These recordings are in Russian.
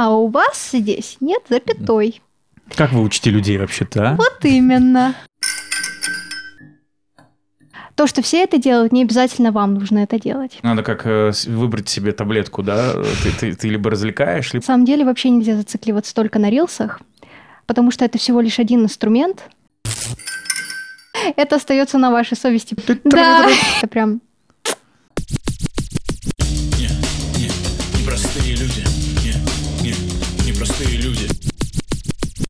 А у вас здесь нет запятой. Как вы учите людей вообще-то, а? Вот именно. То, что все это делают, не обязательно вам нужно это делать. Надо как э, выбрать себе таблетку, да? Ты, ты, ты либо развлекаешь, На либо... самом деле вообще нельзя зацикливаться только на рилсах, потому что это всего лишь один инструмент. Это остается на вашей совести. Да, это прям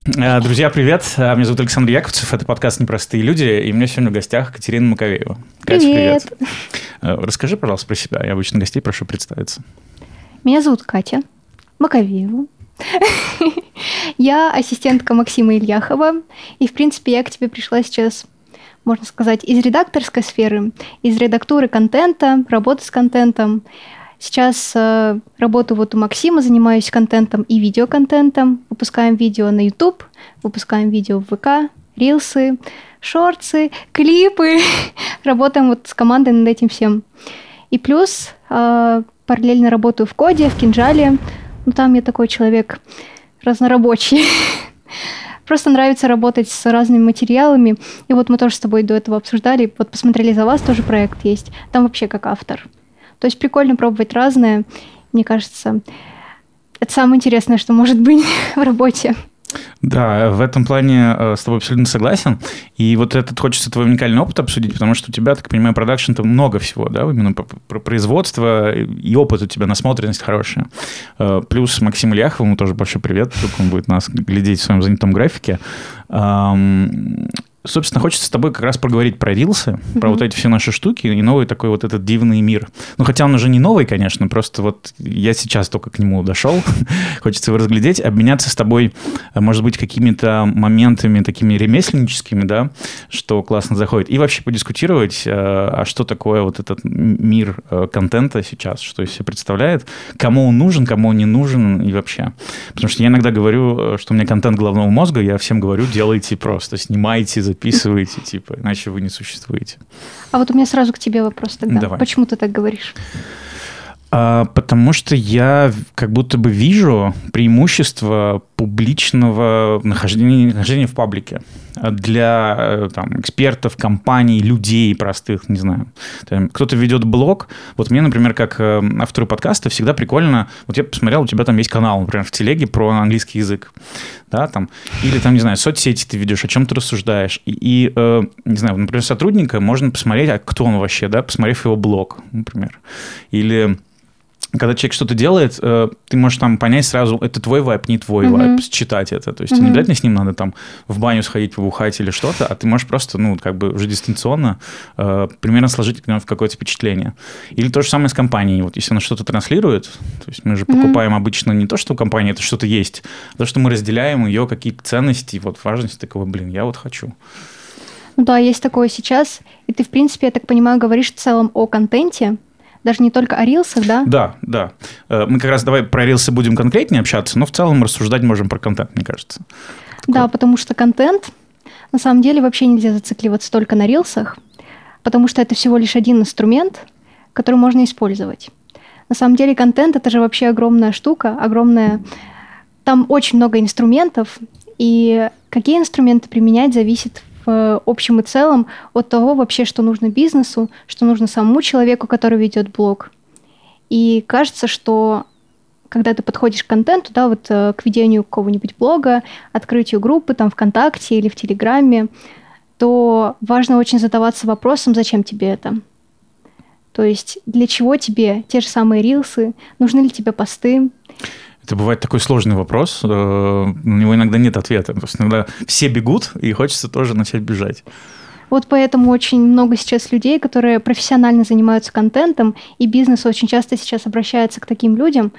Друзья, привет. Э, Меня зовут Александр Яковцев. Это подкаст «Непростые люди». И у меня сегодня в гостях Катерина Маковеева. Катя, Привет. Э, Расскажи, пожалуйста, про себя. Я обычно гостей прошу представиться. Меня зовут Катя Маковеева. Я ассистентка Максима Ильяхова. И, в принципе, я к тебе пришла сейчас, можно сказать, из редакторской сферы, из редактуры контента, работы с контентом. Сейчас э, работаю вот у Максима, занимаюсь контентом и видеоконтентом. Выпускаем видео на YouTube, выпускаем видео в ВК, рилсы, шорты, клипы. Работаем вот с командой над этим всем. И плюс э, параллельно работаю в коде, в кинжале. Ну, там я такой человек разнорабочий. Просто нравится работать с разными материалами. И вот мы тоже с тобой до этого обсуждали. Вот посмотрели за вас, тоже проект есть. Там вообще как автор. То есть прикольно пробовать разное. Мне кажется, это самое интересное, что может быть в работе. Да, в этом плане э, с тобой абсолютно согласен. И вот этот хочется твой уникальный опыт обсудить, потому что у тебя, так понимаю, продакшн-то много всего, да, именно про, про производство, и опыт у тебя, насмотренность хорошая. Э, Плюс Максим Ильяхов, ему тоже большой привет, вдруг он будет нас глядеть в своем занятом графике. Собственно, хочется с тобой как раз поговорить про рилсы, про Мгм. вот эти все наши штуки и новый такой вот этот дивный мир. Ну, хотя он уже не новый, конечно, просто вот я сейчас только к нему дошел. Хочется его разглядеть, обменяться с тобой, может быть, какими-то моментами такими ремесленническими, да, что классно заходит. И вообще подискутировать, э, а что такое вот этот мир э, контента сейчас, что из себя представляет, кому он нужен, кому он не нужен и вообще. Потому что я иногда говорю, э, что у меня контент головного мозга, я всем говорю, делайте просто, снимайте, записывайте, типа, иначе вы не существуете. А вот у меня сразу к тебе вопрос тогда. Давай. Почему ты так говоришь? А, потому что я как будто бы вижу преимущество публичного нахождения, нахождения в паблике для э, там, экспертов, компаний, людей простых, не знаю. Кто-то ведет блог. Вот мне, например, как э, автору подкаста всегда прикольно. Вот я посмотрел, у тебя там есть канал, например, в телеге про английский язык. Да, там, или там, не знаю, соцсети ты ведешь, о чем ты рассуждаешь. И, и, э, не знаю, например, сотрудника можно посмотреть, а кто он вообще, да, посмотрев его блог, например. Или когда человек что-то делает, э, ты можешь там понять сразу, это твой вайп, не твой Мгм. вайп, считать это. То есть не Мгм. обязательно с ним надо там в баню сходить, побухать или что-то, а ты можешь просто, ну, как бы уже дистанционно э, примерно сложить в какое-то впечатление. Или то же самое с компанией. Вот если она что-то транслирует, то есть мы же Мгм. покупаем обычно не то, что у компании это что-то есть, а то, что мы разделяем ее какие-то ценности, вот важность такого, блин, я вот хочу. Ну да, есть такое сейчас. И ты, в принципе, я так понимаю, говоришь в целом о контенте, даже не только о рилсах, да? Да, да. Э, Мы как раз давай про рилсы будем конкретнее общаться, но в целом рассуждать можем про контент, мне кажется. Да, потому что контент, на самом деле, вообще нельзя зацикливаться только на рилсах, потому что это всего лишь один инструмент, который можно использовать. На самом деле контент это же вообще огромная штука, огромная... Там очень много инструментов, и какие инструменты применять зависит в общем и целом от того вообще, что нужно бизнесу, что нужно самому человеку, который ведет блог. И кажется, что когда ты подходишь к контенту, да, вот э, к ведению какого-нибудь блога, открытию группы там ВКонтакте или в Телеграме, то важно очень задаваться вопросом, зачем тебе это. То есть для чего тебе те же самые рилсы, нужны ли тебе посты, Это бывает такой сложный вопрос, э, на него иногда нет ответа. То есть иногда все бегут, и хочется тоже начать бежать. Вот поэтому очень много сейчас людей, которые профессионально занимаются контентом, и бизнес очень часто сейчас обращается к таким людям.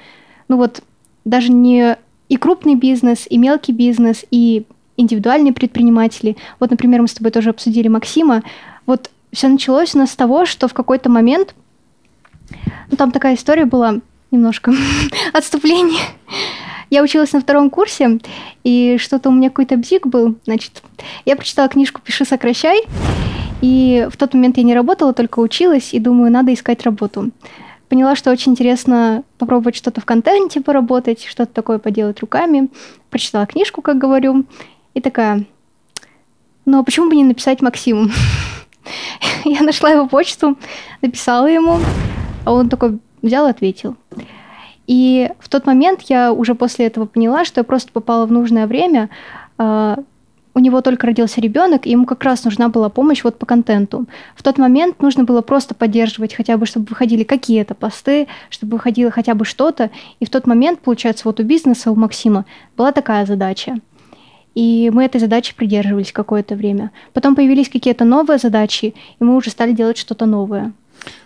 Ну вот даже не и крупный бизнес, и мелкий бизнес, и индивидуальные предприниматели. Вот, например, мы с тобой тоже обсудили Максима. Вот все началось у нас с того, что в какой-то момент, ну там такая история была, немножко отступление. Я училась на втором курсе, и что-то у меня какой-то бзик был. Значит, я прочитала книжку «Пиши, сокращай», и в тот момент я не работала, только училась, и думаю, надо искать работу. поняла, что очень интересно попробовать что-то в контенте поработать, что-то такое поделать руками. Прочитала книжку, как говорю, и такая, ну а почему бы не написать Максиму? Я нашла его почту, написала ему, а он такой взял и ответил. И в тот момент я уже после этого поняла, что я просто попала в нужное время. А, у него только родился ребенок, и ему как раз нужна была помощь вот по контенту. В тот момент нужно было просто поддерживать хотя бы, чтобы выходили какие-то посты, чтобы выходило хотя бы что-то. И в тот момент, получается, вот у бизнеса, у Максима была такая задача. И мы этой задачи придерживались какое-то время. Потом появились какие-то новые задачи, и мы уже стали делать что-то новое.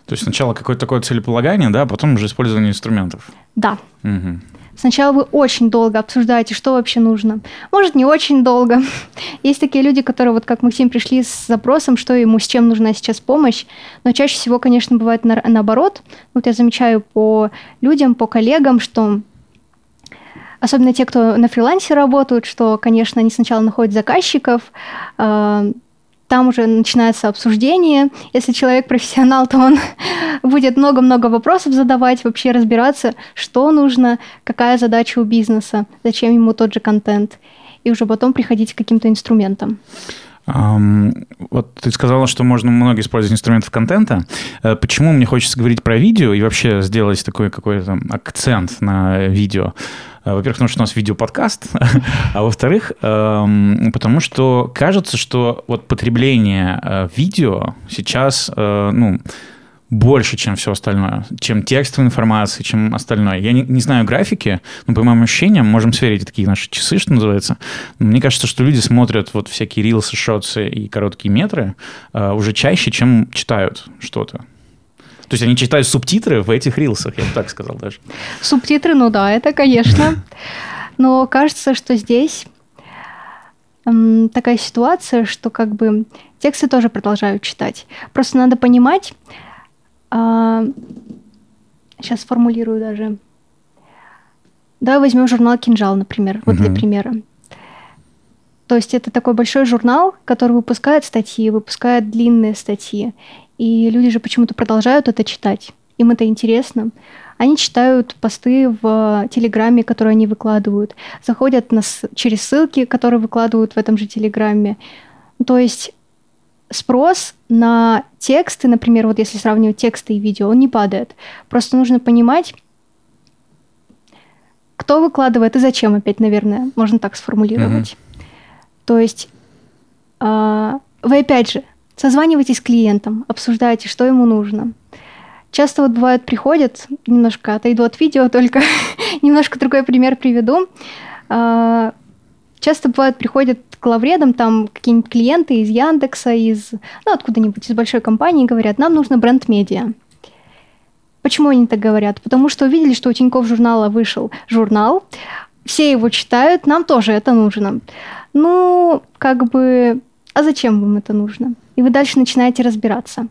То есть сначала какое-то такое целеполагание, да, а потом уже использование инструментов. Да. Угу. Сначала вы очень долго обсуждаете, что вообще нужно. Может, не очень долго. Есть такие люди, которые, вот как Максим, пришли с запросом, что ему, с чем нужна сейчас помощь. Но чаще всего, конечно, бывает на, наоборот. Вот я замечаю по людям, по коллегам, что особенно те, кто на фрилансе работают, что, конечно, они сначала находят заказчиков, э, там уже начинается обсуждение. Если человек профессионал, то он будет много-много вопросов задавать, вообще разбираться, что нужно, какая задача у бизнеса, зачем ему тот же контент, и уже потом приходить к каким-то инструментам. Um, вот ты сказала, что можно много использовать инструментов контента. Э, почему мне хочется говорить про видео и вообще сделать такой какой-то акцент на видео? Э, во-первых, потому что у нас видеоподкаст, а во-вторых, эм, потому что кажется, что вот потребление э, видео сейчас, э, ну, больше, чем все остальное, чем текстовая информация, чем остальное. Я не, не знаю графики, но по моим ощущениям, можем сверить такие наши часы, что называется. Мне кажется, что люди смотрят вот всякие рилсы, шотсы и короткие метры э, уже чаще, чем читают что-то. То есть они читают субтитры в этих рилсах, я бы так сказал даже. Субтитры, ну да, это, конечно. Но кажется, что здесь такая ситуация, что как бы тексты тоже продолжают читать. Просто надо понимать, э, сейчас сформулирую даже. Давай возьмем журнал «Кинжал», например, вот угу. для примера. То есть это такой большой журнал, который выпускает статьи, выпускает длинные статьи. И люди же почему-то продолжают это читать. Им это интересно. Они читают посты в Телеграме, которые они выкладывают, заходят на, через ссылки, которые выкладывают в этом же Телеграме. То есть спрос на тексты, например, вот если сравнивать тексты и видео, он не падает. Просто нужно понимать, кто выкладывает и зачем, опять, наверное, можно так сформулировать. Mm-hmm. То есть э, вы опять же Созванивайтесь с клиентом, обсуждайте, что ему нужно. Часто вот бывает приходят, немножко отойду от видео, только немножко другой пример приведу. А, часто бывает приходят к лавредам там какие-нибудь клиенты из Яндекса, из, ну, откуда-нибудь, из большой компании, говорят, нам нужно бренд-медиа. Почему они так говорят? Потому что увидели, что у Тинькофф журнала вышел журнал, все его читают, нам тоже это нужно. Ну, как бы, а зачем вам это нужно? И вы дальше начинаете разбираться.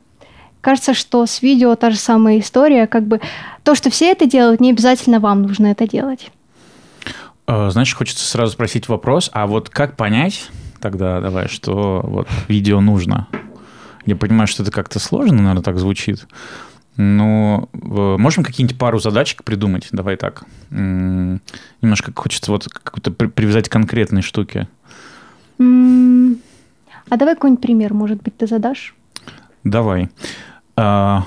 Кажется, что с видео та же самая история, как бы то, что все это делают, не обязательно вам нужно это делать. Э, Значит, хочется сразу спросить вопрос, а вот как понять тогда, давай, что вот видео нужно? Я понимаю, что это как-то сложно, наверное, так звучит. Но можем какие-нибудь пару задачек придумать? Давай так. Немножко хочется вот какую-то привязать конкретные штуки. А давай какой-нибудь пример, может быть, ты задашь? Давай. А,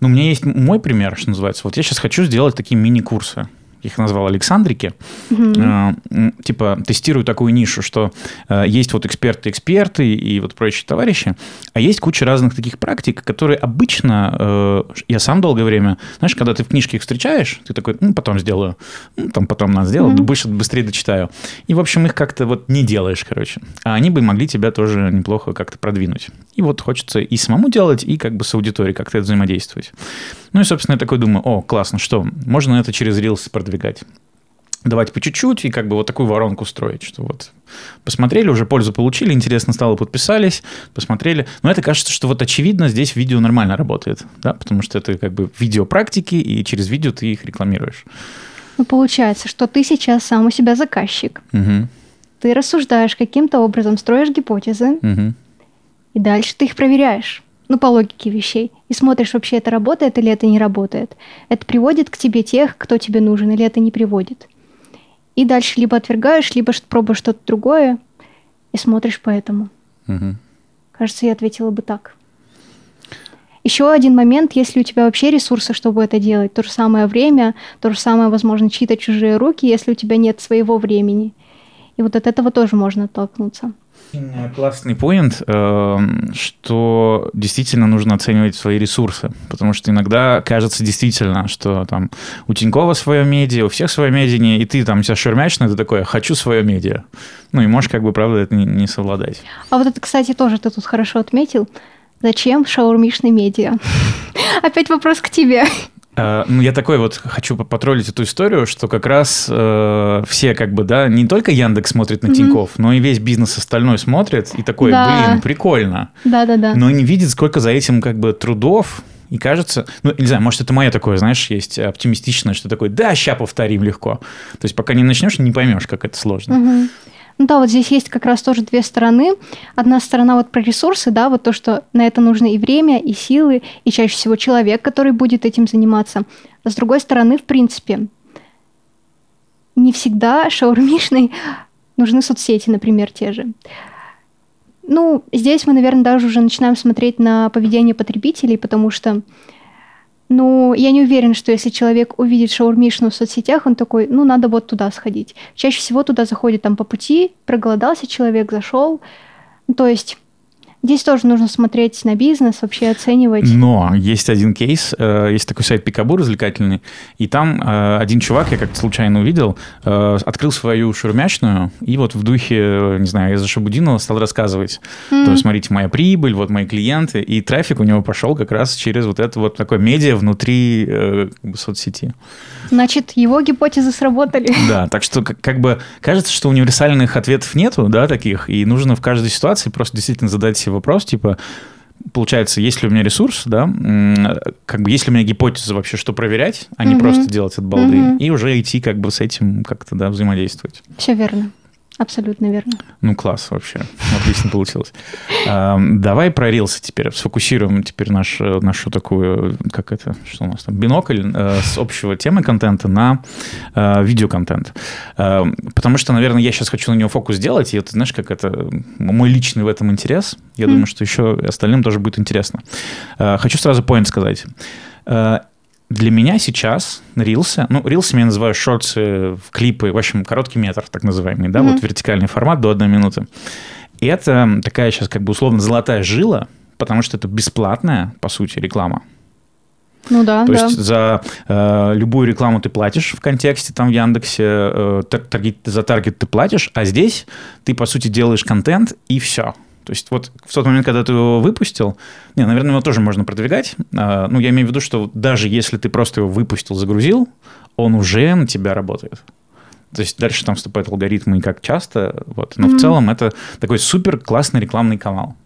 ну, у меня есть мой пример, что называется. Вот я сейчас хочу сделать такие мини-курсы их назвал Александрики, угу. э, типа тестирую такую нишу, что э, есть вот эксперты-эксперты и вот прочие товарищи, а есть куча разных таких практик, которые обычно, э, я сам долгое время, знаешь, когда ты в книжке их встречаешь, ты такой, ну, потом сделаю, ну, там потом надо сделать, угу. больше, быстрее дочитаю. И, в общем, их как-то вот не делаешь, короче. А они бы могли тебя тоже неплохо как-то продвинуть. И вот хочется и самому делать, и как бы с аудиторией как-то взаимодействовать. Ну и, собственно, я такой думаю, о, классно, что, можно это через Reels продвигать давать по чуть-чуть и как бы вот такую воронку строить, что вот посмотрели, уже пользу получили, интересно стало, подписались, посмотрели. Но это кажется, что вот очевидно здесь видео нормально работает, да, потому что это как бы видео практики, и через видео ты их рекламируешь. Ну, получается, что ты сейчас сам у себя заказчик. Угу. Ты рассуждаешь каким-то образом, строишь гипотезы, угу. И дальше ты их проверяешь. ну, по логике вещей, и смотришь, вообще это работает или это не работает. Это приводит к тебе тех, кто тебе нужен, или это не приводит. И дальше либо отвергаешь, либо пробуешь что-то другое, и смотришь по этому. Мгм. Кажется, я ответила бы так. Еще один момент, если у тебя вообще ресурсы, чтобы это делать, то же самое время, то же самое, возможно, чьи-то чужие руки, если у тебя нет своего времени. И вот от этого тоже можно оттолкнуться. Очень Классный поинт, эм, что действительно нужно оценивать свои ресурсы, потому что иногда кажется действительно, что там у Тинькова свое медиа, у всех свое медиа, и ты там себя шурмячно, ты такой, хочу свое медиа. Ну и можешь как бы, правда, это не совладать. А вот это, кстати, тоже ты тут хорошо отметил. Зачем шаурмишный медиа? Опять вопрос к тебе. Э, Ну, я такой вот хочу по- потроллить эту историю, что как раз э, все как бы, да, не только Яндекс смотрит на Тиньков, но и весь бизнес остальной смотрит и такой, Да. блин, прикольно. Да-да-да. но не видит, сколько за этим как бы трудов, и кажется, ну, не знаю, может, это мое такое, знаешь, есть оптимистичное, что такое, да, ща повторим легко. То есть, пока не начнешь, не поймешь, как это сложно. Мгм. Ну да, вот здесь есть как раз тоже две стороны. Одна сторона вот про ресурсы, да, вот то, что на это нужно и время, и силы, и чаще всего человек, который будет этим заниматься. А с другой стороны, в принципе, не всегда шаурмишной нужны соцсети, например, те же. Ну, здесь мы, наверное, даже уже начинаем смотреть на поведение потребителей, потому что, ну, я не уверена, что если человек увидит шаурмишну в соцсетях, он такой, ну, надо вот туда сходить. Чаще всего туда заходит там по пути, проголодался человек, зашел. То есть здесь тоже нужно смотреть на бизнес, вообще оценивать. Но есть один кейс, э, есть такой сайт Пикабу развлекательный, и там э, один чувак, я как-то случайно увидел, э, открыл свою шурмячную, и вот в духе, не знаю, из-за Шабудинова стал рассказывать, то есть, смотрите, моя прибыль, вот мои клиенты, и трафик у него пошел как раз через вот это вот такое медиа внутри как бы соцсети. Значит, его гипотезы сработали. Да, так что как, как бы кажется, что универсальных ответов нету, да, таких, и нужно в каждой ситуации просто действительно задать себе вопрос, типа, получается, есть ли у меня ресурс, да, как бы есть ли у меня гипотеза вообще, что проверять, а не Мгм. просто делать от балды, Мгм. и уже идти как бы с этим как-то, да, взаимодействовать. Все верно. Абсолютно верно. Ну, класс вообще. Отлично получилось. Давай про рилсы теперь. Сфокусируем теперь наш, э, нашу такую, как это, что у нас там, бинокль э, с общего темы контента на э, видеоконтент. Потому что, наверное, я сейчас хочу на него фокус сделать, и это, знаешь, как это, мой личный в этом интерес. Я думаю, что еще остальным тоже будет интересно. Хочу сразу point сказать. Для меня сейчас рилсы, ну, рилсами я называю шорты, клипы, в общем, короткий метр, так называемый, да, Мгм. вот вертикальный формат до одной минуты. И это такая сейчас как бы условно золотая жила, потому что это бесплатная, по сути, реклама. Ну да, То да. есть за э, любую рекламу ты платишь в контексте, там в Яндексе, э, тар- таргет- за таргет ты платишь, а здесь ты, по сути, делаешь контент и все. То есть вот в тот момент, когда ты его выпустил, не, наверное, его тоже можно продвигать. А, ну, я имею в виду, что даже если ты просто его выпустил, загрузил, он уже на тебя работает. То есть дальше там вступают алгоритмы и как часто, вот. Но в Мгм. целом это такой супер классный рекламный канал.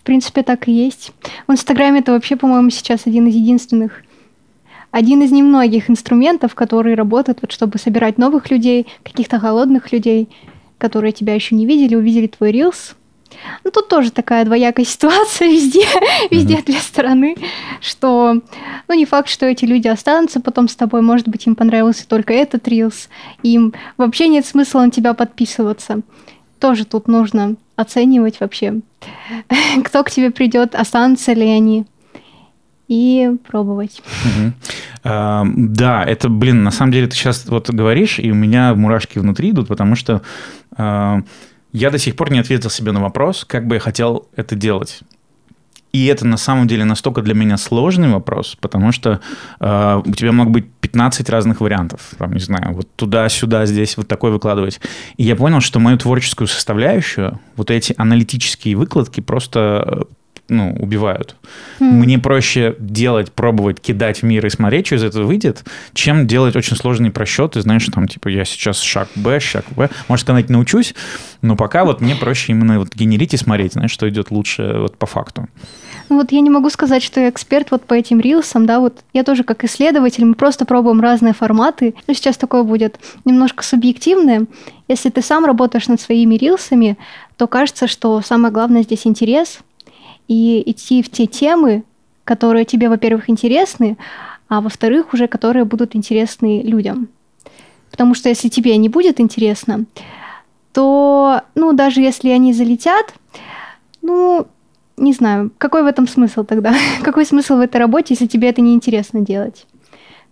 В принципе, так и есть. В Инстаграме это вообще, по-моему, сейчас один из единственных, один из немногих инструментов, которые работают, вот, чтобы собирать новых людей, каких-то голодных людей, которые тебя еще не видели, увидели твой рилс. Ну, тут тоже такая двоякая ситуация везде, везде две стороны, что, ну, не факт, что эти люди останутся потом с тобой, может быть, им понравился только этот рилс, им вообще нет смысла на тебя подписываться. Тоже тут нужно оценивать вообще, кто к тебе придет, останутся ли они, и пробовать. Мгм. А, Да, это, блин, на самом деле ты сейчас вот говоришь, и у меня мурашки внутри идут, потому что а, я до сих пор не ответил себе на вопрос, как бы я хотел это делать. И это на самом деле настолько для меня сложный вопрос, потому что э, у тебя могут быть 15 разных вариантов. Там, не знаю, вот туда-сюда, здесь вот такой выкладывать. И я понял, что мою творческую составляющую, вот эти аналитические выкладки просто э, ну, убивают. М. Мне проще делать, пробовать, кидать в мир и смотреть, что из этого выйдет, чем делать очень сложные просчеты. Знаешь, там, типа, я сейчас шаг Б, шаг В. Может, когда-нибудь научусь, но пока вот мне проще именно вот генерить и смотреть, знаешь, что идет лучше вот по факту. Ну вот я не могу сказать, что я эксперт вот по этим рилсам, да, вот я тоже как исследователь, мы просто пробуем разные форматы. Ну, сейчас такое будет немножко субъективное. Если ты сам работаешь над своими рилсами, то кажется, что самое главное здесь интерес. И идти в те темы, которые тебе, во-первых, интересны, а во-вторых, уже которые будут интересны людям. Потому что если тебе не будет интересно, то, ну, даже если они залетят, ну, не знаю, какой в этом смысл тогда? какой смысл в этой работе, если тебе это не интересно делать?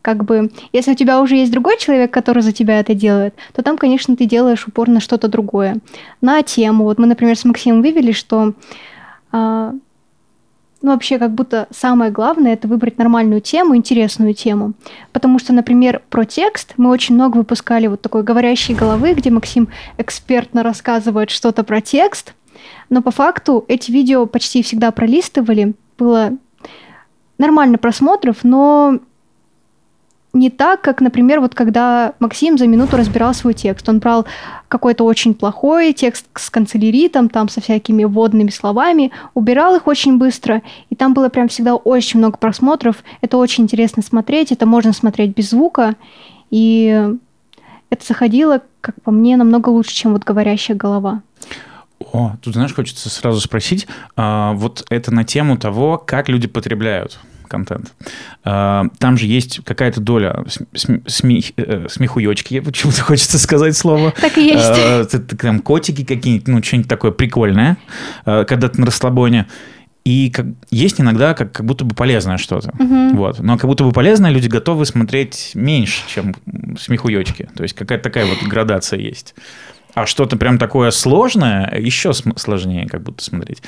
Как бы, если у тебя уже есть другой человек, который за тебя это делает, то там, конечно, ты делаешь упор на что-то другое, на тему. Вот мы, например, с Максимом вывели, что а, ну, вообще, как будто самое главное это выбрать нормальную тему, интересную тему. Потому что, например, про текст мы очень много выпускали вот такой говорящей головы, где Максим экспертно рассказывает что-то про текст, но по факту эти видео почти всегда пролистывали, было нормально просмотров, но не так, как, например, вот когда Максим за минуту разбирал свой текст. Он брал какой-то очень плохой текст с канцеляритом, там со всякими вводными словами, убирал их очень быстро, и там было прям всегда очень много просмотров. Это очень интересно смотреть, это можно смотреть без звука, и это заходило, как по мне, намного лучше, чем вот говорящая голова. О, тут, знаешь, хочется сразу спросить, а, вот это на тему того, как люди потребляют контент. А, там же есть какая-то доля сме э, смехуёчки, почему-то хочется сказать слово. Так и есть. А, там котики какие-нибудь, ну, что-нибудь такое прикольное, а, когда ты на расслабоне. И как, есть иногда как, как будто бы полезное что-то. Угу. Вот. Но как будто бы полезное люди готовы смотреть меньше, чем смехуёчки. То есть какая-то такая вот градация есть. А что-то прям такое сложное, еще сложнее как будто смотреть.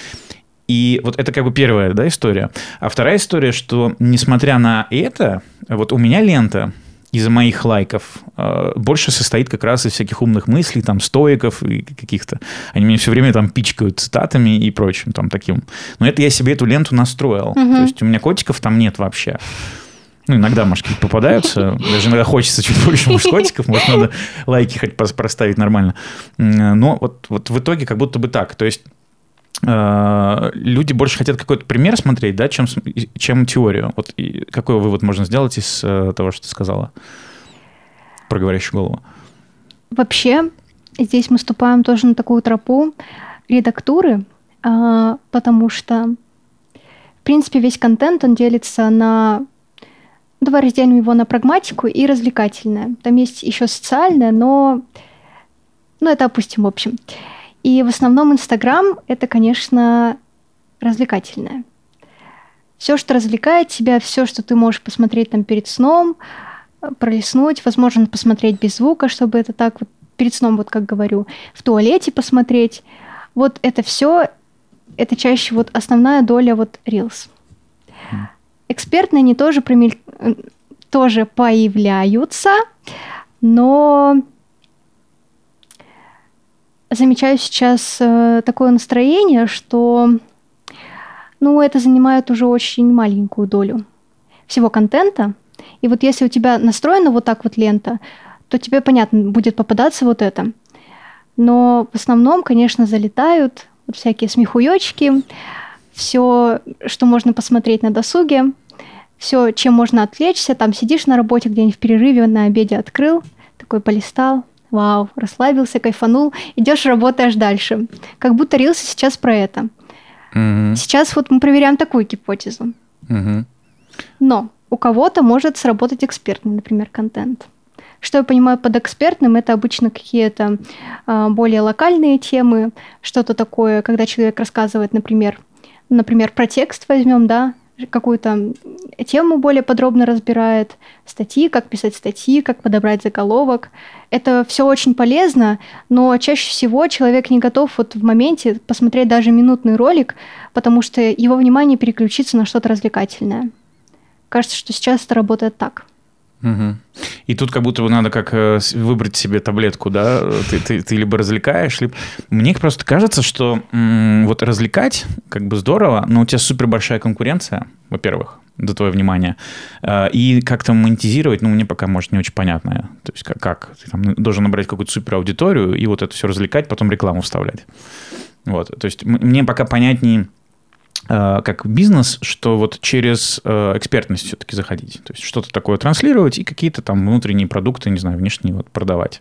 И вот это как бы первая да, история. А вторая история, что несмотря на это, вот у меня лента из-за моих лайков э, больше состоит как раз из всяких умных мыслей, там, стоиков и каких-то. Они меня все время там пичкают цитатами и прочим там таким. Но это я себе эту ленту настроил. Угу. То есть у меня котиков там нет вообще. Ну, иногда, может, какие-то попадаются. Даже иногда хочется чуть больше мужскотиков. Может, надо лайки хоть проставить нормально. Но вот, вот в итоге как будто бы так. То есть люди больше хотят какой-то пример смотреть, да, чем, чем теорию. Вот и какой вывод можно сделать из э, того, что ты сказала про говорящую голову? Вообще, здесь мы ступаем тоже на такую тропу редактуры, э, потому что, в принципе, весь контент, он делится на Давай разделим его на прагматику и развлекательное. Там есть еще социальное, но ну, это опустим в общем. И в основном Инстаграм — это, конечно, развлекательное. Все, что развлекает тебя, все, что ты можешь посмотреть там перед сном, пролистнуть, возможно, посмотреть без звука, чтобы это так вот перед сном, вот как говорю, в туалете посмотреть. Вот это все, это чаще вот основная доля вот Reels. Экспертные они тоже, промель... тоже появляются, но замечаю сейчас э, такое настроение, что ну, это занимает уже очень маленькую долю всего контента. И вот если у тебя настроена вот так вот лента, то тебе, понятно, будет попадаться вот это. Но в основном, конечно, залетают вот всякие смехуёчки, все, что можно посмотреть на досуге, все, чем можно отвлечься. Там сидишь на работе где-нибудь в перерыве, на обеде открыл, такой полистал, вау, расслабился, кайфанул, идешь, работаешь дальше. Как будто рился сейчас про это. Угу. Сейчас вот мы проверяем такую гипотезу. Угу. Но у кого-то может сработать экспертный, например, контент. Что я понимаю под экспертным, это обычно какие-то э, более локальные темы, что-то такое, когда человек рассказывает, например, например, про текст возьмем, да, какую-то тему более подробно разбирает, статьи, как писать статьи, как подобрать заголовок. Это все очень полезно, но чаще всего человек не готов вот в моменте посмотреть даже минутный ролик, потому что его внимание переключится на что-то развлекательное. Кажется, что сейчас это работает так. Угу. И тут как будто бы надо как э, выбрать себе таблетку, да, ты, ты, ты либо развлекаешь, либо... Мне просто кажется, что м- вот развлекать как бы здорово, но у тебя супер большая конкуренция, во-первых, до твоего внимания, э, и как-то монетизировать, ну, мне пока, может, не очень понятно. То есть как, как? ты там должен набрать какую-то супер аудиторию и вот это все развлекать, потом рекламу вставлять. Вот, то есть мне пока понятнее как бизнес, что вот через э, экспертность все-таки заходить. То есть что-то такое транслировать и какие-то там внутренние продукты, не знаю, внешние вот продавать.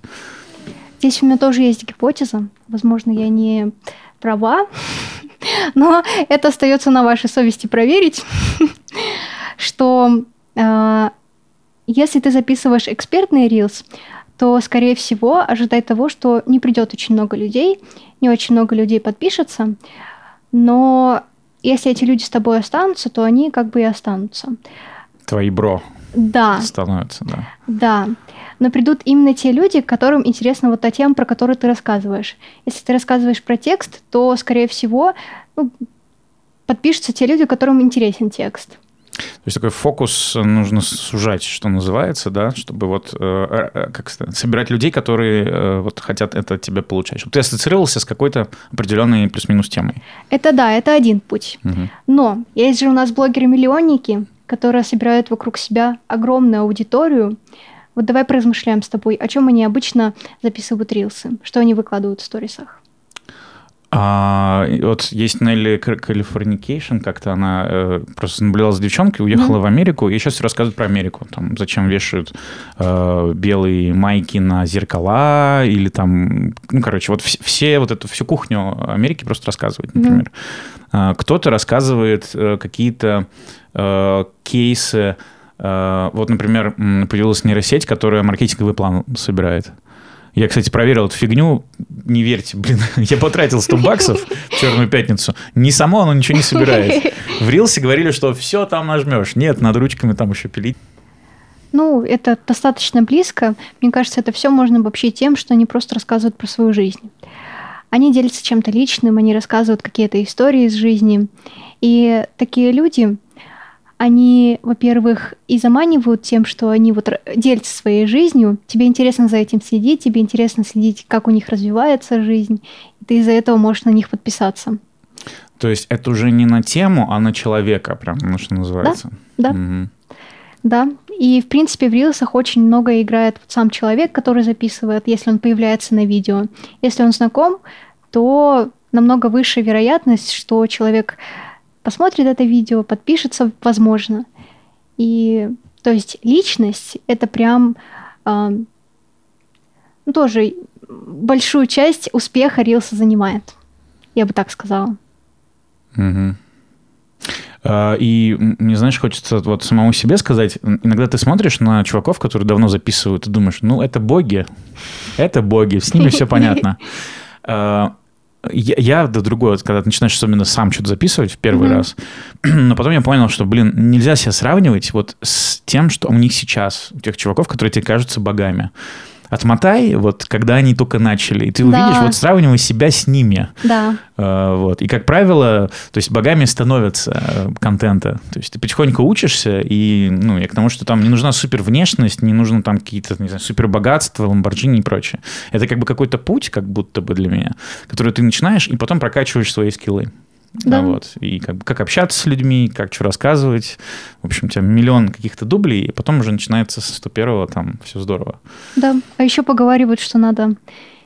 Здесь у меня тоже есть гипотеза. Возможно, я не права, Но это остается на вашей совести проверить, что э, если ты записываешь экспертный рилс, то, скорее всего, ожидай того, что не придет очень много людей, не очень много людей подпишется, но если эти люди с тобой останутся, то они как бы и останутся. Твои бро Да, становятся, да. да. Но придут именно те люди, которым интересна вот та тема, про которую ты рассказываешь. Если ты рассказываешь про текст, то, скорее всего, ну, подпишутся те люди, которым интересен текст. То есть такой фокус нужно сужать, что называется, да, чтобы вот э, э, как сказать, собирать людей, которые э, вот хотят это от тебя получать. Чтобы ты ассоциировался с какой-то определенной плюс-минус темой. Это да, это один путь. Мгм. Но есть же у нас блогеры-миллионники, которые собирают вокруг себя огромную аудиторию. Вот давай поразмышляем с тобой, о чем они обычно записывают рилсы, что они выкладывают в сторисах. А, вот есть Нелли Californication, как-то она э, просто наблюдала за девчонкой, уехала в Америку, и сейчас рассказывает про Америку. Там, зачем вешают э, белые майки на зеркала, или там, ну, короче, вот вс- все вот эту всю кухню Америки просто рассказывает, например. А, кто-то рассказывает э, какие-то э, кейсы. Э, вот, например, появилась нейросеть, которая маркетинговый план собирает. Я, кстати, проверил эту фигню. Не верьте, блин, я потратил 100 баксов в Черную пятницу. Не само оно ничего не собирает. В Рилсе говорили, что все там нажмешь. Нет, над ручками там еще пилить. Ну, это достаточно близко. Мне кажется, это все можно обобщить тем, что они просто рассказывают про свою жизнь. Они делятся чем-то личным, они рассказывают какие-то истории из жизни. И такие люди, они, во-первых, и заманивают тем, что они вот делятся своей жизнью. Тебе интересно за этим следить, тебе интересно следить, как у них развивается жизнь. И ты из-за этого можешь на них подписаться. То есть это уже не на тему, а на человека, прям, ну, что называется. Да. Мгм. Да, и в принципе в рилсах очень много играет вот сам человек, который записывает, если он появляется на видео. Если он знаком, то намного выше вероятность, что человек посмотрит это видео, подпишется, возможно. И то есть личность это прям а, ну, тоже большую часть успеха рилса занимает. Я бы так сказала. А, И мне, знаешь, хочется вот самому себе сказать, иногда ты смотришь на чуваков, которые давно записывают, и думаешь, ну, это боги, это боги, с ними все понятно. Я, я да другое, вот когда ты начинаешь особенно сам что-то записывать в первый Мгм. раз, но потом я понял, что, блин, нельзя себя сравнивать вот с тем, что у них сейчас, у тех чуваков, которые тебе кажутся богами. Отмотай, вот когда они только начали, и ты Да. увидишь, вот сравнивай себя с ними. Да, Э, Вот. И, как правило, то есть богами становятся э, контента. То есть ты потихоньку учишься, и ну, я к тому, что там не нужна супер внешность, не нужно там какие-то, не знаю, супер богатства, ламборджини и прочее. Это как бы какой-то путь, как будто бы для меня, который ты начинаешь, и потом прокачиваешь свои скиллы. Да. А Вот. И как, как общаться с людьми, как что рассказывать. В общем, у тебя миллион каких-то дублей, и потом уже начинается с 101-го, там все здорово. да. А еще поговаривают, что надо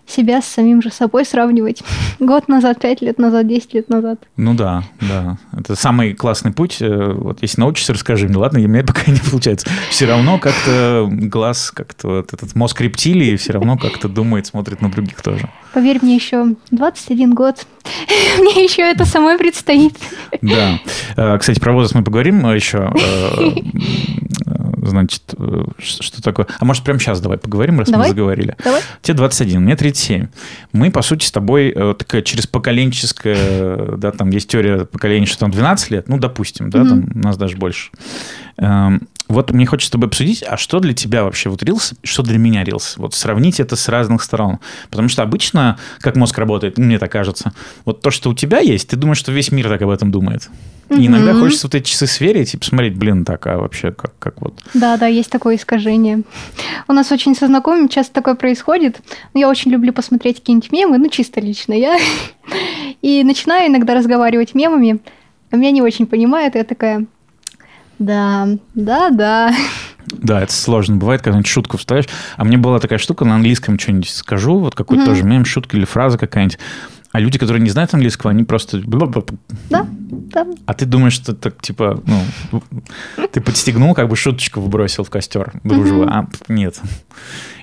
себя с самим же собой сравнивать. Год назад, пять лет назад, десять лет назад. Ну да, да. Это самый классный путь. Э, Вот если научишься, расскажи мне. Ладно, у меня пока не получается. Все равно как-то глаз, как-то вот этот мозг рептилии все равно как-то думает, смотрит на других тоже. Поверь мне, еще 21 год. Мне еще это самой предстоит. Да. Э, Кстати, про возраст мы поговорим еще. Э, Значит, э, что такое? А может, прямо сейчас давай поговорим, раз мы Давай. заговорили. Давай. Тебе 21, мне 37. Мы, по сути, с тобой э, такая через поколенческая, да, там есть теория поколения, что там 12 лет, ну, допустим, да, там у нас даже больше. Эм, Вот мне хочется с тобой обсудить, а что для тебя вообще вот Reels, что для меня Reels? Вот сравнить это с разных сторон. Потому что обычно, как мозг работает, мне так кажется, вот то, что у тебя есть, ты думаешь, что весь мир так об этом думает. И иногда хочется вот эти часы сверить и посмотреть, блин, так, а вообще как, как вот... Да, да, есть такое искажение. У нас очень со знакомыми часто такое происходит. Но я очень люблю посмотреть какие-нибудь мемы, ну чисто лично я. И начинаю иногда разговаривать мемами, а меня не очень понимают, и я такая, да, да, да. Да, это сложно бывает, когда нибудь шутку вставишь. А мне была такая штука, на английском что-нибудь скажу, вот какой-то Мгм. тоже мем, шутка или фраза какая-нибудь. А люди, которые не знают английского, они просто... Да, да. А ты думаешь, что так, типа, ну, ты подстегнул, как бы шуточку выбросил в костер дружбы, а нет.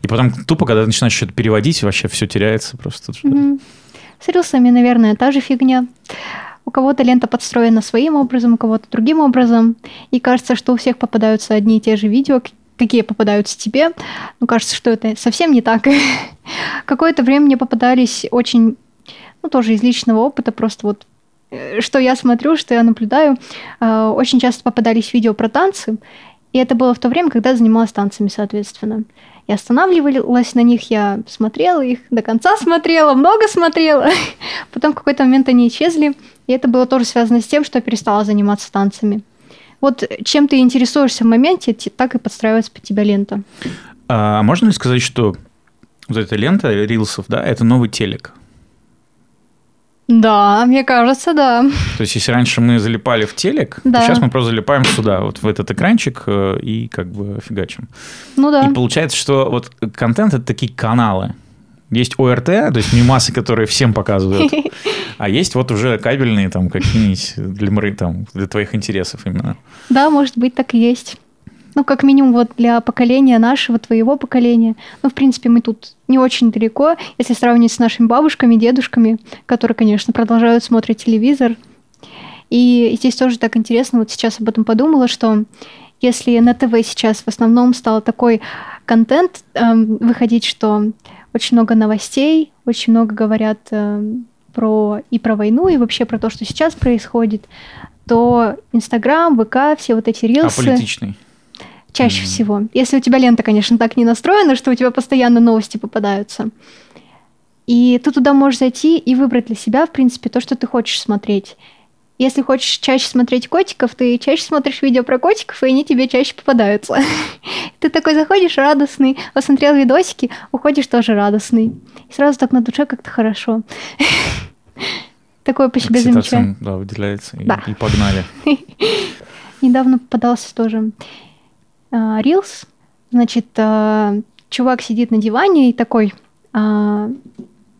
И потом тупо, когда ты начинаешь что-то переводить, вообще все теряется просто. С рилсами, наверное, та же фигня. У кого-то лента подстроена своим образом, у кого-то другим образом. И кажется, что у всех попадаются одни и те же видео, какие попадаются тебе. Ну, кажется, что это совсем не так. Какое-то время мне попадались очень, ну, тоже из личного опыта, просто вот э, что я смотрю, что я наблюдаю, э, очень часто попадались видео про танцы, и это было в то время, когда я занималась танцами, соответственно. Я останавливалась на них, я смотрела их, до конца смотрела, много смотрела. Потом в какой-то момент они исчезли, и это было тоже связано с тем, что я перестала заниматься танцами. Вот чем ты интересуешься в моменте, так и подстраивается под тебя лента. А можно ли сказать, что вот эта лента рилсов, да, это новый телек? Да, мне кажется, да. То есть, если раньше мы залипали в телек, Да. то сейчас мы просто залипаем сюда, вот в этот экранчик э, и как бы фигачим. Ну да. И получается, что вот контент это такие каналы. Есть ОРТ, то есть мимасы, которые всем показывают, а есть вот уже кабельные там какие-нибудь для, там, для твоих интересов именно. Да, может быть, так и есть. Ну, как минимум, вот для поколения нашего, твоего поколения. Ну, в принципе, мы тут не очень далеко, если сравнивать с нашими бабушками, дедушками, которые, конечно, продолжают смотреть телевизор. И здесь тоже так интересно, вот сейчас об этом подумала, что если на ТВ сейчас в основном стал такой контент эм, выходить, что очень много новостей, очень много говорят эм, про и про войну, и вообще про то, что сейчас происходит, то Инстаграм, ВК, все вот эти рилсы... Аполитичный. Чаще Мгм. всего. Если у тебя лента, конечно, так не настроена, что у тебя постоянно новости попадаются. И ты туда можешь зайти и выбрать для себя, в принципе, то, что ты хочешь смотреть. Если хочешь чаще смотреть котиков, ты чаще смотришь видео про котиков, и они тебе чаще попадаются. Ты такой заходишь радостный, посмотрел видосики, уходишь тоже радостный. И сразу так на душе как-то хорошо. Такое по себе. Окситоцин, да, выделяется. И погнали. Недавно попадался тоже а, Рилс. Значит, а, чувак сидит на диване и такой... а,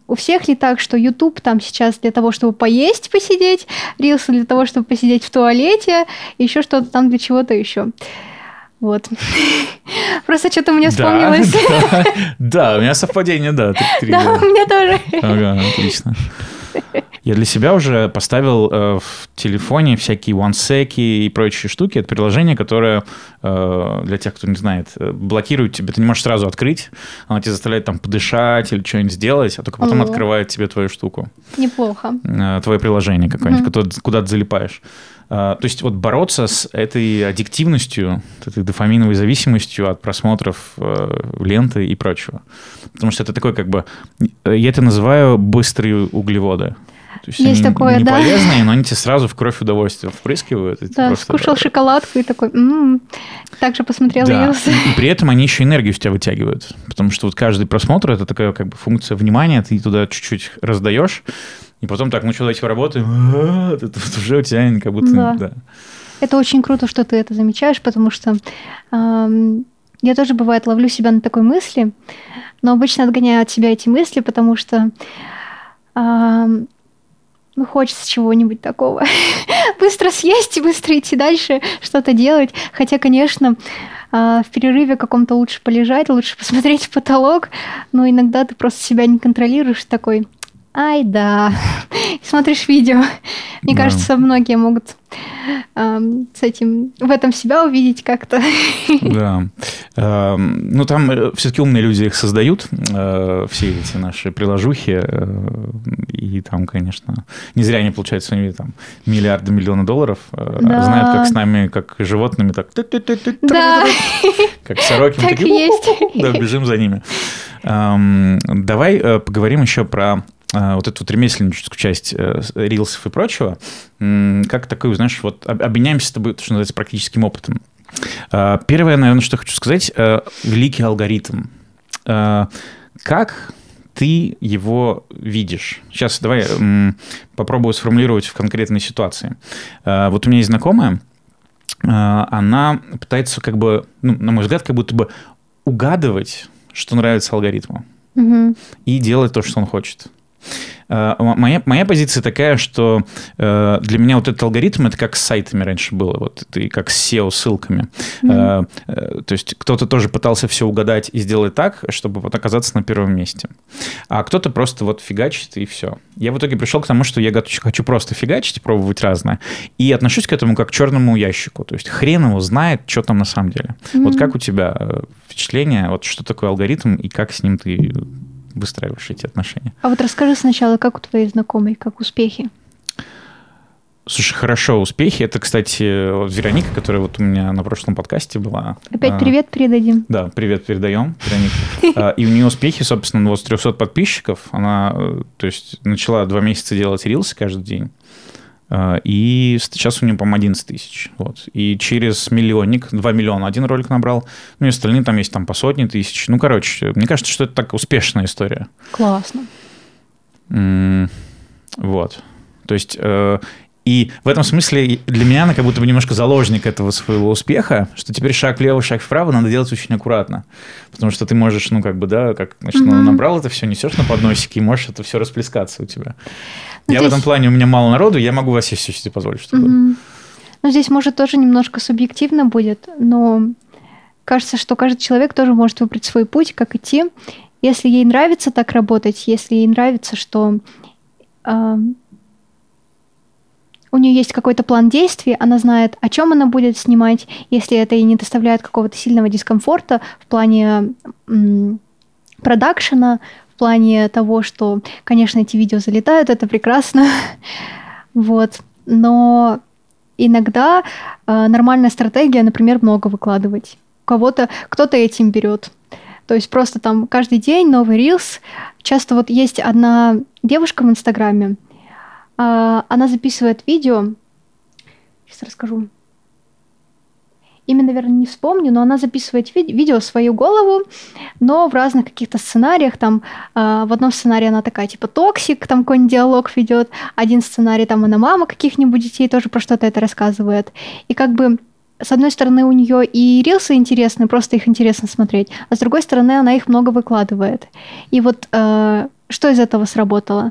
у всех ли так, что YouTube там сейчас для того, чтобы поесть, посидеть, Рилс для того, чтобы посидеть в туалете, еще что-то там для чего-то еще. Вот. Просто что-то мне вспомнилось. Да, да, у меня совпадение, Да, да. у меня тоже. Ага, отлично. Я для себя уже поставил э, в телефоне всякие OneSec и прочие штуки. Это приложение, которое, э, для тех, кто не знает, э, блокирует тебе. Ты не можешь сразу открыть. Оно тебя заставляет там подышать или что-нибудь сделать, а только потом О. открывает тебе твою штуку. Неплохо. э, твое приложение какое-нибудь, Мгм. куда, куда ты залипаешь. А, То есть вот бороться с этой аддиктивностью, этой дофаминовой зависимостью от просмотров э, ленты и прочего. Потому что это такой как бы... э, Я это называю быстрые углеводы. То есть Есть они такое, не да. полезные, но они тебе сразу в кровь удовольствие впрыскивают. Да, просто- скушал шоколадку и такой, «М-м». также посмотрел Да, Рилс. и, и при этом они еще энергию с тебя вытягивают. Потому что вот каждый просмотр это такая как бы функция внимания, ты туда чуть-чуть раздаешь, и потом так, ну что, давайте поработаем, А, ты тут уже у тебя как будто... Да. да. Это очень круто, что ты это замечаешь, потому что ам, я тоже, бывает, ловлю себя на такой мысли, но обычно отгоняю от себя эти мысли, потому что ам, ну, хочется чего-нибудь такого. быстро съесть и быстро идти дальше, что-то делать. Хотя, конечно, а, в перерыве каком-то лучше полежать, лучше посмотреть в потолок, но иногда ты просто себя не контролируешь, такой, ай да, смотришь видео. Мне Да. кажется, многие могут ам, с этим, в этом себя увидеть как-то. Да. Эм, Ну, там все-таки умные люди их создают, э, все эти наши приложухи. э, И там, конечно, не зря они получают своими там миллиарды, миллионы долларов. э, Да. Знают, как с нами, как животными, так... Да, Как сороки. Так и есть. Да, бежим за ними. Эм, Давай э, поговорим еще про э, вот эту вот ремесленническую часть э, рилсов и прочего. Как такой, знаешь, вот об- обменяемся с тобой, то, что называется, практическим опытом. Э, Первое, наверное, что хочу сказать, э, великий алгоритм. Э, Как ты его видишь? Сейчас давай попробую сформулировать в конкретной ситуации. Вот у меня есть знакомая, она пытается как бы, ну, на мой взгляд, как будто бы угадывать, что нравится алгоритму, Мгм. и делать то, что он хочет. Э, моя, моя позиция такая, что э, для меня вот этот алгоритм, это как с сайтами раньше было, вот и как с SEO-ссылками. Mm-hmm. То есть кто-то тоже пытался все угадать и сделать так, чтобы вот оказаться на первом месте. А кто-то просто вот фигачит и все. Я в итоге пришел к тому, что я хочу просто фигачить, пробовать разное. И отношусь к этому как к черному ящику. То есть хрен его знает, что там на самом деле. Mm-hmm. Вот как у тебя впечатление, вот что такое алгоритм и как с ним ты выстраиваешь эти отношения. А вот расскажи сначала, как у твоей знакомой, как успехи? Слушай, хорошо, успехи. Это, кстати, вот Вероника, которая вот у меня на прошлом подкасте была. Опять а, привет передадим. Да, привет передаем, Вероника. А, и у нее успехи, собственно, вот с 300 подписчиков. Она, э, то есть, начала два месяца делать рилсы каждый день. А, и сейчас у него, по-моему, 11 тысяч. Вот. И через миллионник, 2 миллиона один ролик набрал. Ну и остальные там есть там по сотни тысяч. Ну, короче, мне кажется, что это так успешная история. Классно. Вот. То есть э, и в этом смысле для меня она как будто бы немножко заложник этого своего успеха, что теперь шаг влево, шаг вправо надо делать очень аккуратно. Потому что ты можешь, ну, как бы, да, как, значит, ну, набрал это все, несешь на подносике, и можешь это все расплескаться у тебя. Ну, я здесь... в этом плане, у меня мало народу, я могу вас все себе позволить что-то. Угу. Ну, здесь, может, тоже немножко субъективно будет, но кажется, что каждый человек тоже может выбрать свой путь, как идти. Если ей нравится так работать, если ей нравится, что э, у нее есть какой-то план действий, она знает, о чем она будет снимать, если это ей не доставляет какого-то сильного дискомфорта в плане продакшена, в плане того, что, конечно, эти видео залетают, это прекрасно, вот, но иногда э, нормальная стратегия, например, много выкладывать. У кого-то, кто-то этим берет. То есть просто там каждый день новый рилс. Часто вот есть одна девушка в Инстаграме, она записывает видео. Сейчас расскажу. Имя, наверное, не вспомню, но она записывает ви- видео свою голову, но в разных каких-то сценариях. Там э, в одном сценарии она такая типа toxic, там какой-нибудь диалог ведет. Один сценарий там она мама каких-нибудь детей тоже про что-то это рассказывает. И как бы с одной стороны, у нее и рилсы интересны, просто их интересно смотреть, а с другой стороны, она их много выкладывает. И вот э, что из этого сработало?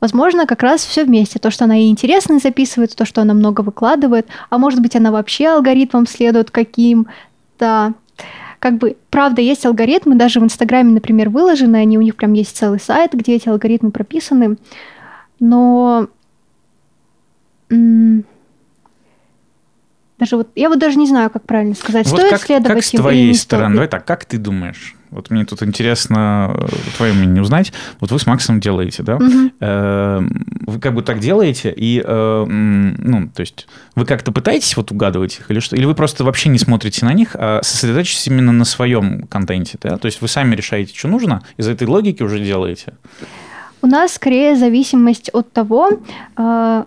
Возможно, как раз все вместе. То, что она и интересно записывает, то, что она много выкладывает, а может быть, она вообще алгоритмам следует каким-то. Как бы, правда, есть алгоритмы, даже в Инстаграме, например, выложены, они у них прям есть целый сайт, где эти алгоритмы прописаны. Но даже вот я вот даже не знаю, как правильно сказать. Вот Стоит как, следовать как с твоей стороны? Давай так, как ты думаешь? Вот мне тут интересно э, твое мнение узнать. Вот вы с Максом делаете, да? Угу. Вы как бы так делаете, и, э, ну, то есть вы как-то пытаетесь вот угадывать их, или что? Или вы просто вообще не смотрите на них, а сосредоточитесь именно на своем контенте, да? То есть вы сами решаете, что нужно, из этой логики уже делаете? У нас скорее зависимость от того, э,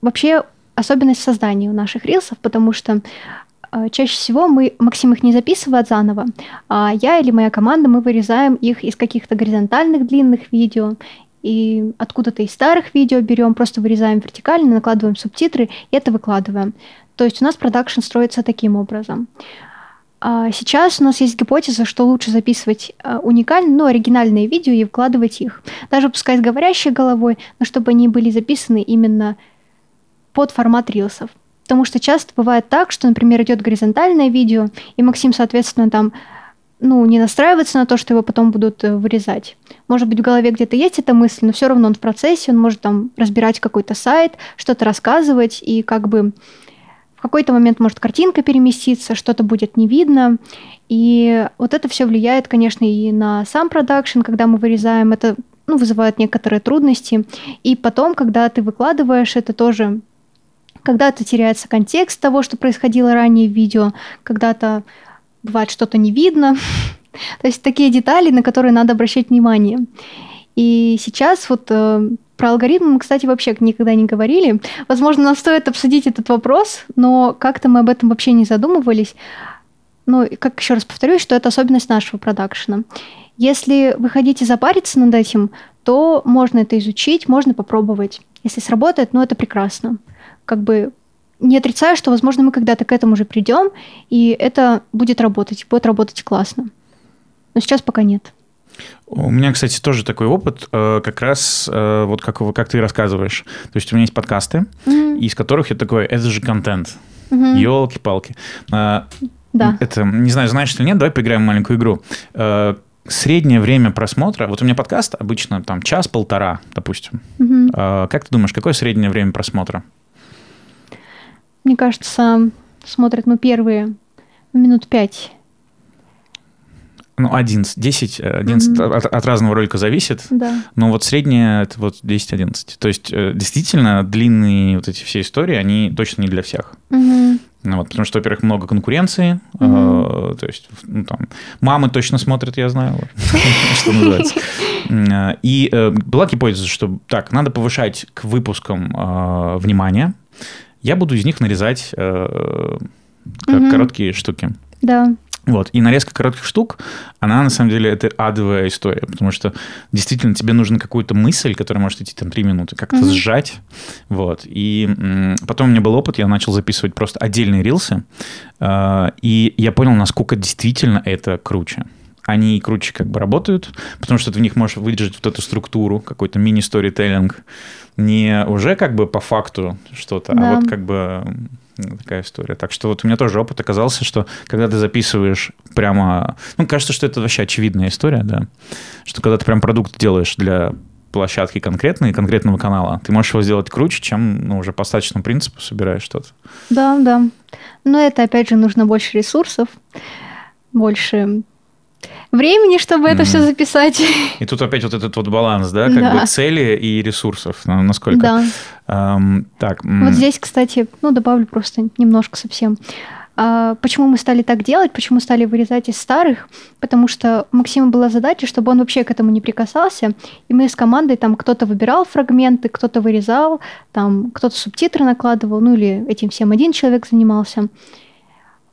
вообще особенность создания у наших рилсов, потому что чаще всего мы, Максим их не записывает заново, а я или моя команда, мы вырезаем их из каких-то горизонтальных длинных видео, и откуда-то из старых видео берем, просто вырезаем вертикально, накладываем субтитры и это выкладываем. То есть у нас продакшн строится таким образом. А сейчас у нас есть гипотеза, что лучше записывать а, уникальные, ну, оригинальные видео и выкладывать их. Даже пускай с говорящей головой, но чтобы они были записаны именно под формат рилсов. Потому что часто бывает так, что, например, идет горизонтальное видео, и Максим, соответственно, там ну, не настраивается на то, что его потом будут э, вырезать. Может быть, в голове где-то есть эта мысль, но все равно он в процессе, он может там разбирать какой-то сайт, что-то рассказывать, и как бы в какой-то момент может картинка переместиться, что-то будет не видно. И вот это все влияет, конечно, и на сам продакшн, когда мы вырезаем, это ну, вызывает некоторые трудности. И потом, когда ты выкладываешь, это тоже когда-то теряется контекст того, что происходило ранее в видео, когда-то бывает что-то не видно. То есть такие детали, на которые надо обращать внимание. И сейчас вот э, про алгоритмы мы, кстати, вообще никогда не говорили. Возможно, нам стоит обсудить этот вопрос, но как-то мы об этом вообще не задумывались. Ну, как еще раз повторюсь, что это особенность нашего продакшена. Если вы хотите запариться над этим, то можно это изучить, можно попробовать. Если сработает, ну это прекрасно как бы не отрицаю, что, возможно, мы когда-то к этому же придем, и это будет работать, будет работать классно. Но сейчас пока нет. У меня, кстати, тоже такой опыт, э, как раз э, вот как, как ты рассказываешь. То есть у меня есть подкасты, Мгм. из которых я такой, это же контент. Мгм. Елки-палки. А, Да. Это, не знаю, знаешь или нет, давай поиграем в маленькую игру. Э, Среднее время просмотра, вот у меня подкаст обычно там час-полтора, допустим. Э, Как ты думаешь, какое среднее время просмотра? Мне кажется, смотрят, ну, первые минут пять. Ну, 11, 10, э, 11 Мгм. от, от разного ролика зависит. Да. Но вот среднее это вот 10-11. То есть э, действительно длинные вот эти все истории, они точно не для всех. Ну, вот, потому что, во-первых, много конкуренции. Мгм. э, то есть, ну, там, мамы точно смотрят, я знаю, вот, что называется. Э, И э, была гипотеза, что так, надо повышать к выпускам э, внимание. Я буду из них нарезать э, Мгм. короткие штуки. Да. Вот. И нарезка коротких штук, она на самом деле это адовая история, потому что действительно тебе нужна какую-то мысль, которая может идти там три минуты, как-то Мгм. сжать. Вот. И м, потом у меня был опыт, я начал записывать просто отдельные рилсы, э, и я понял, насколько действительно это круче. Они круче как бы работают, потому что ты в них можешь выдержать вот эту структуру, какой-то мини-сторителлинг, не уже как бы по факту что-то, Да. а вот как бы такая история. Так что вот у меня тоже опыт оказался, что когда ты записываешь прямо... Ну, кажется, что это вообще очевидная история, да, что когда ты прям продукт делаешь для площадки конкретной, конкретного канала, ты можешь его сделать круче, чем ну, уже по статичному принципу собираешь что-то. Да, да. Но это, опять же, нужно больше ресурсов, больше времени, чтобы это Мгм. все записать. И тут опять вот этот вот баланс, да, как Да. бы цели и ресурсов, на- насколько. Да. Ам, так, Вот здесь, кстати, ну, добавлю просто немножко совсем. А, почему мы стали так делать, почему стали вырезать из старых? Потому что у Максима была задача, чтобы он вообще к этому не прикасался. И мы с командой, там кто-то выбирал фрагменты, кто-то вырезал, там кто-то субтитры накладывал, ну или этим всем один человек занимался.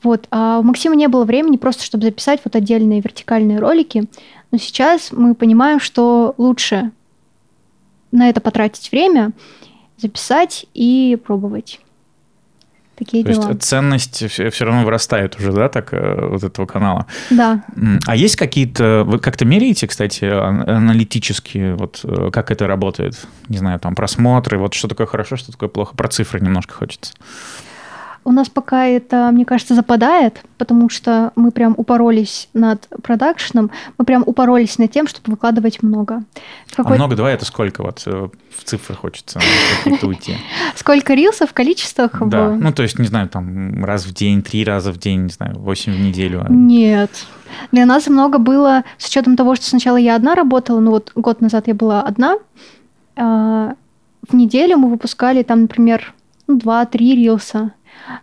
Вот. А у Максима не было времени просто, чтобы записать вот отдельные вертикальные ролики. Но сейчас мы понимаем, что лучше на это потратить время, записать и пробовать. Такие то есть дела. ценность все, равно вырастает уже, да, так, э, вот этого канала. Да. А есть какие-то... Вы как-то меряете, кстати, ан- аналитически, вот э, как это работает? Не знаю, там просмотры, вот что такое хорошо, что такое плохо. Про цифры немножко хочется. У нас пока это, мне кажется, западает, потому что мы прям упоролись над продакшеном, мы прям упоролись над тем, чтобы выкладывать много. А какой- много, давай это сколько вот э, в цифры хочется уйти? Сколько рилсов в количествах? Да, ну то есть, не знаю, там раз в день, три раза в день, не знаю, восемь в неделю. а Нет. Для нас много было, с учетом того, что сначала я одна работала, ну вот год назад я была одна, а, в неделю мы выпускали там, например, ну, два-три рилса.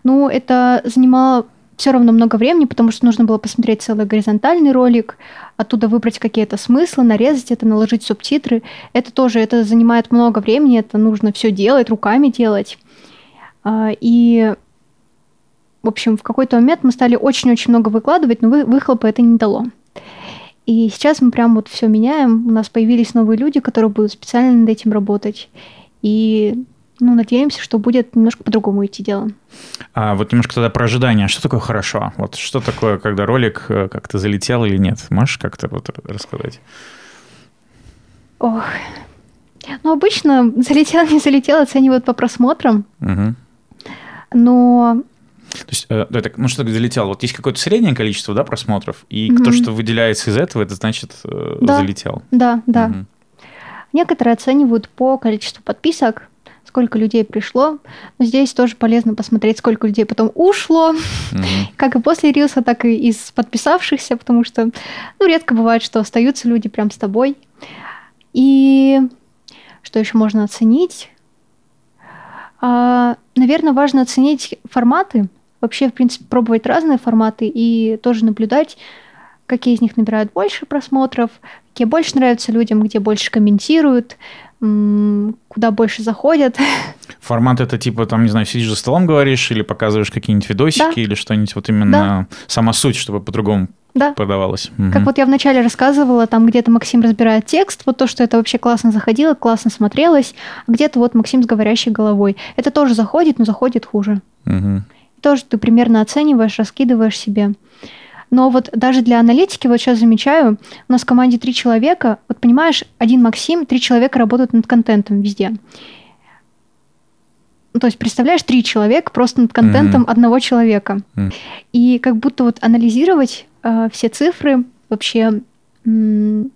Ну, это занимало все равно много времени, потому что нужно было посмотреть целый горизонтальный ролик, оттуда выбрать какие-то смыслы, нарезать это, наложить субтитры. Это тоже, это занимает много времени, это нужно все делать, руками делать. А, И в общем, в какой-то момент мы стали очень-очень много выкладывать, но вы- выхлопа это не дало. И сейчас мы прям вот все меняем. У нас появились новые люди, которые будут специально над этим работать. И ну, надеемся, что будет немножко по-другому идти дело. А вот немножко тогда про ожидания. Что такое хорошо? Вот что такое, когда ролик э, как-то залетел или нет? Можешь как-то вот рассказать? Ох. Ну, обычно залетел, не залетел, оценивают по просмотрам, Мгм. но То есть, э, да, так, ну что залетел? Вот есть какое-то среднее количество, да, просмотров, и Мгм. то, что выделяется из этого, это значит э, Да. залетел. да, да. Мгм. Некоторые оценивают по количеству подписок, сколько людей пришло. Но здесь тоже полезно посмотреть, сколько людей потом ушло, Мгм. как и после рилса, так и из подписавшихся, потому что ну, редко бывает, что остаются люди прям с тобой. И что еще можно оценить? А, наверное, важно оценить форматы. Вообще, в принципе, пробовать разные форматы и тоже наблюдать, какие из них набирают больше просмотров, какие больше нравятся людям, где больше комментируют, куда больше заходят. Формат это типа, там, не знаю, сидишь за столом, говоришь, или показываешь какие-нибудь видосики, Да. или что-нибудь, вот именно сама суть, чтобы по-другому Да. подавалось. Как Мгм. вот я вначале рассказывала, там где-то Максим разбирает текст, вот то, что это вообще классно заходило, классно смотрелось, а где-то вот Максим с говорящей головой. Это тоже заходит, но заходит хуже. Мгм. Тоже ты примерно оцениваешь, раскидываешь себе. Но вот даже для аналитики, вот сейчас замечаю, у нас в команде три человека, вот понимаешь, один Максим, три человека работают над контентом везде. Ну, то есть, представляешь, три человека просто над контентом Мгм. одного человека. Мгм. И как будто вот анализировать э, все цифры, вообще м,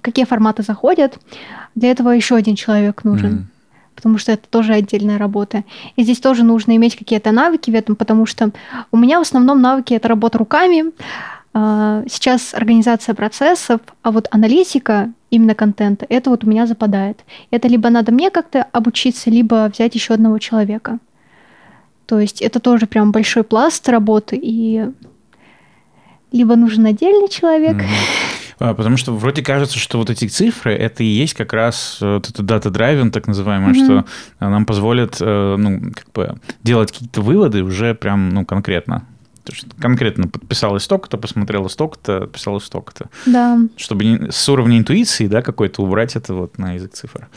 какие форматы заходят, для этого еще один человек нужен. Мгм. Потому что это тоже отдельная работа. И здесь тоже нужно иметь какие-то навыки в этом, потому что у меня в основном навыки это работа руками, а, сейчас организация процессов, а вот аналитика именно контента, это вот у меня западает. Это либо надо мне как-то обучиться, либо взять еще одного человека. То есть это тоже прям большой пласт работы, и либо нужен отдельный человек. Мгм. А, Потому что вроде кажется, что вот эти цифры, это и есть как раз э, вот это data-driving, так называемое, Мгм. что э, нам позволит э, ну, как бы делать какие-то выводы уже прям ну, конкретно. То есть конкретно подписалось столько-то, посмотрела столько-то, подписалось столько-то. Да. Чтобы не- с уровня интуиции, да, какой-то убрать это вот на язык цифр.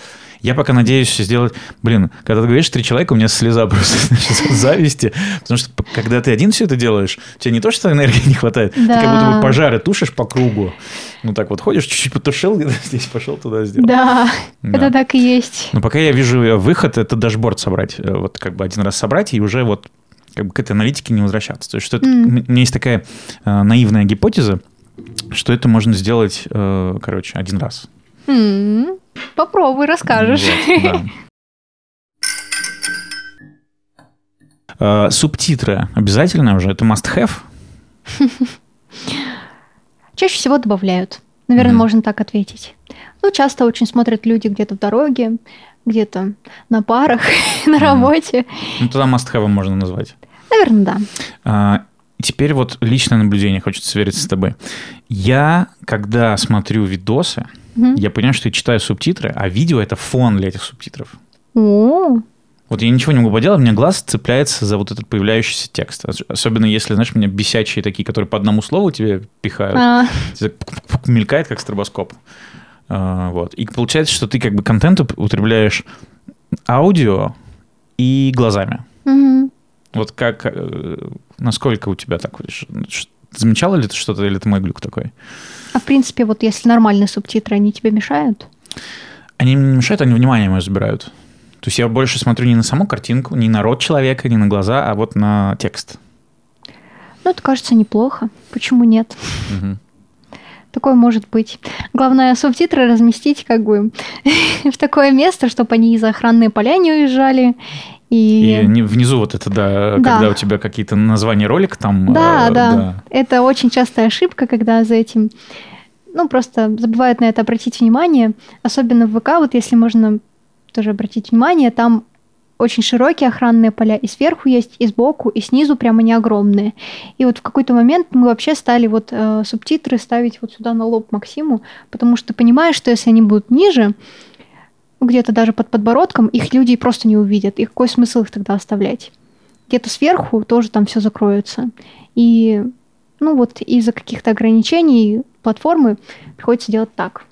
Я пока надеюсь сделать... Блин, когда ты говоришь три человека, у меня слеза просто значит, зависти. Потому что когда ты один все это делаешь, у тебя не то, что энергии не хватает, ты как будто бы Да. пожары тушишь по кругу. Ну так вот ходишь, чуть-чуть потушил, где-то здесь пошел, туда сделал. Да, Да. это так и есть. Но пока я вижу э, выход, это дашборд собрать. Э, Вот как бы один раз собрать и уже вот как бы к этой аналитике не возвращаться. То есть что это- м- у меня есть такая э, наивная гипотеза, что это можно сделать, э, короче, один раз. М, Попробуй, расскажешь. Вот, да. Э, Субтитры обязательно уже? Это must-have? Чаще всего добавляют. Наверное, Мгм. можно так ответить. Ну, часто очень смотрят люди где-то в дороге, где-то на парах, на работе. Ну, тогда must-have можно назвать. Наверное, да. А, теперь вот личное наблюдение, хочется свериться с тобой. Я, когда смотрю видосы, Мгм. я понимаю, что я читаю субтитры, а видео — это фон для этих субтитров. О, Вот я ничего не могу поделать, у меня глаз цепляется за вот этот появляющийся текст. Ос- Особенно если, знаешь, у меня бесячие такие, которые по одному слову тебе пихают. а, мелькает, как стробоскоп. А, Вот. И получается, что ты как бы контент уп- употребляешь аудио и глазами. Вот как, э, насколько у тебя так? Замечала ли ты что-то, или это мой глюк такой? А в принципе, вот если нормальные субтитры, они тебе мешают? Они мне не мешают, они внимание мое забирают. То есть я больше смотрю не на саму картинку, не на рот человека, не на глаза, а вот на текст. Ну, это кажется неплохо. Почему нет? Такое может быть. Главное, субтитры разместить как бы в такое место, чтобы они из охранные поля не уезжали. И И, не- внизу вот это, да, Да. когда у тебя какие-то названия ролика там. Да, э, да. Это очень частая ошибка, когда за этим, ну, просто забывают на это обратить внимание. Особенно в ВК, вот если можно тоже обратить внимание, там очень широкие охранные поля, и сверху есть, и сбоку, и снизу прямо они огромные. И вот в какой-то момент мы вообще стали вот э, субтитры ставить вот сюда на лоб Максиму, потому что понимаешь, что если они будут ниже, где-то даже под подбородком, их люди просто не увидят. И какой смысл их тогда оставлять? Где-то сверху тоже там все закроется. И ну вот из-за каких-то ограничений платформы приходится делать так.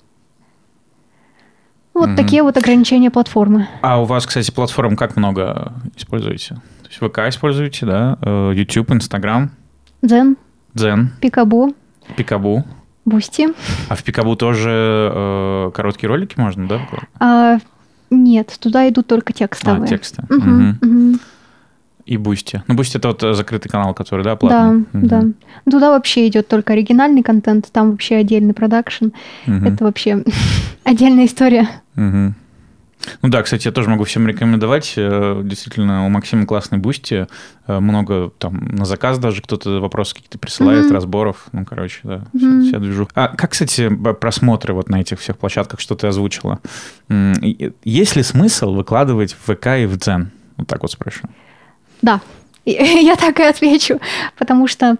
Вот Мгм. такие вот ограничения платформы. А у вас, кстати, платформ как много используете? То есть ВК используете, да? Э, YouTube, Instagram, Дзен, Дзен, Пикабу, Пикабу. Бусти. А в Пикабу тоже э, короткие ролики можно, да? А, нет, туда идут только текстовые. А, тексты. Мгм. мгм. И Бусти. Ну, Бусти это вот э, закрытый канал, который, да, Да, платный? Мгм. да. Туда вообще идет только оригинальный контент, там вообще отдельный продакшн. Мгм. Это вообще отдельная история. Мгм. Ну да, кстати, я тоже могу всем рекомендовать. Э, Действительно, у Максима классный бусти. Э, Много там на заказ даже кто-то вопросы какие-то присылает, Мгм. разборов. Ну, короче, да, Мгм. вся, движу. А как, кстати, просмотры вот на этих всех площадках, что ты озвучила? Есть ли смысл выкладывать в ВК и в Дзен? Вот так вот спрошу. Да, я так и отвечу, потому что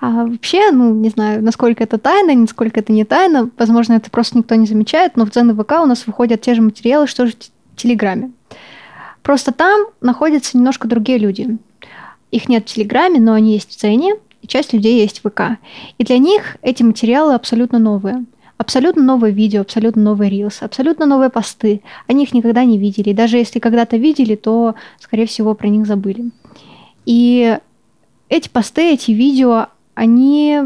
а, вообще, ну, не знаю, насколько это тайна, насколько это не тайна, возможно, это просто никто не замечает, но в Дзен и ВК у нас выходят те же материалы, что же в Телеграме. Просто там находятся немножко другие люди. Их нет в Телеграме, но они есть в Дзене, и часть людей есть в ВК. И для них эти материалы абсолютно новые. Абсолютно новые видео, абсолютно новые рилсы, абсолютно новые посты. Они их никогда не видели. Даже если когда-то видели, то, скорее всего, про них забыли. И эти посты, эти видео, они,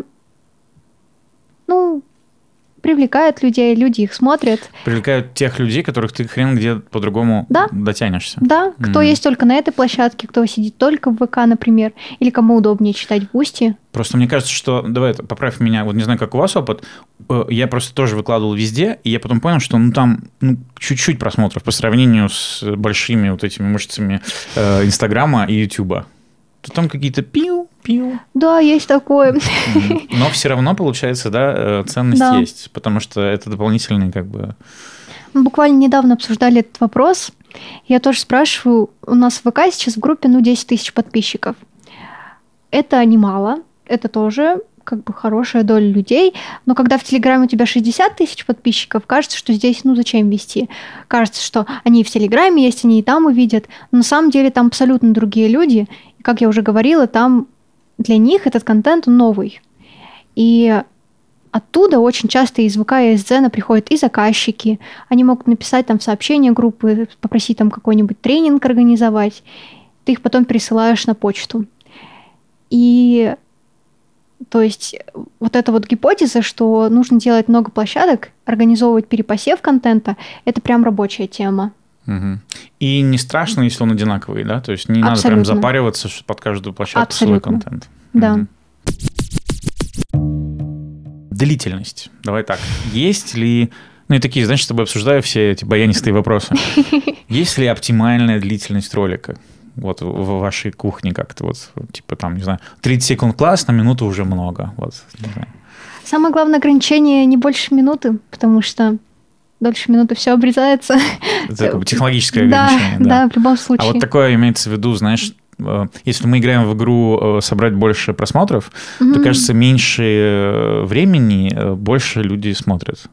ну, привлекают людей, люди их смотрят. Привлекают тех людей, которых ты хрен где по-другому Да. дотянешься. Да, кто Мгм. есть только на этой площадке, кто сидит только в ВК, например, или кому удобнее читать в Бусти. Просто мне кажется, что, давай, поправь меня, вот не знаю, как у вас опыт, э, я просто тоже выкладывал везде, и я потом понял, что ну там ну, чуть-чуть просмотров по сравнению с большими вот этими мышцами э, Инстаграма и Ютуба. То там какие-то пиу, пиу. Да, есть такое. Но все равно, получается, да, э, ценность Да. есть, потому что это дополнительный как бы... Мы буквально недавно обсуждали этот вопрос. Я тоже спрашиваю, у нас в ВК сейчас в группе, ну, 10 тысяч подписчиков. Это немало, это тоже как бы хорошая доля людей, но когда в Телеграме у тебя 60 тысяч подписчиков, кажется, что здесь, ну, зачем вести? Кажется, что они и в Телеграме есть, они и там увидят, но на самом деле там абсолютно другие люди, как я уже говорила, там для них этот контент новый. И оттуда очень часто из ВК и из Дзена приходят и заказчики. Они могут написать там в сообщение группы, попросить там какой-нибудь тренинг организовать. Ты их потом пересылаешь на почту. И то есть вот эта вот гипотеза, что нужно делать много площадок, организовывать перепосев контента, это прям рабочая тема. Мгм. И не страшно, если он одинаковый, да? То есть не надо прям Абсолютно. запариваться под каждую площадку свой Абсолютно. контент. Да. Мгм. Длительность. Давай так. Есть ли... Ну и такие, знаешь, с тобой обсуждаю все эти баянистые вопросы. Есть ли оптимальная длительность ролика? Вот в вашей кухне как-то вот, типа там, не знаю, 30 секунд классно, минуту уже много. Вот. Самое главное ограничение не больше минуты, потому что дольше минуты все обрезается. Это как бы технологическое Да, ограничение. да, в любом А случае. вот такое имеется в виду, знаешь, если мы играем в игру э, собрать больше просмотров, то, Мгм. кажется, меньше э, времени, э, больше люди смотрят.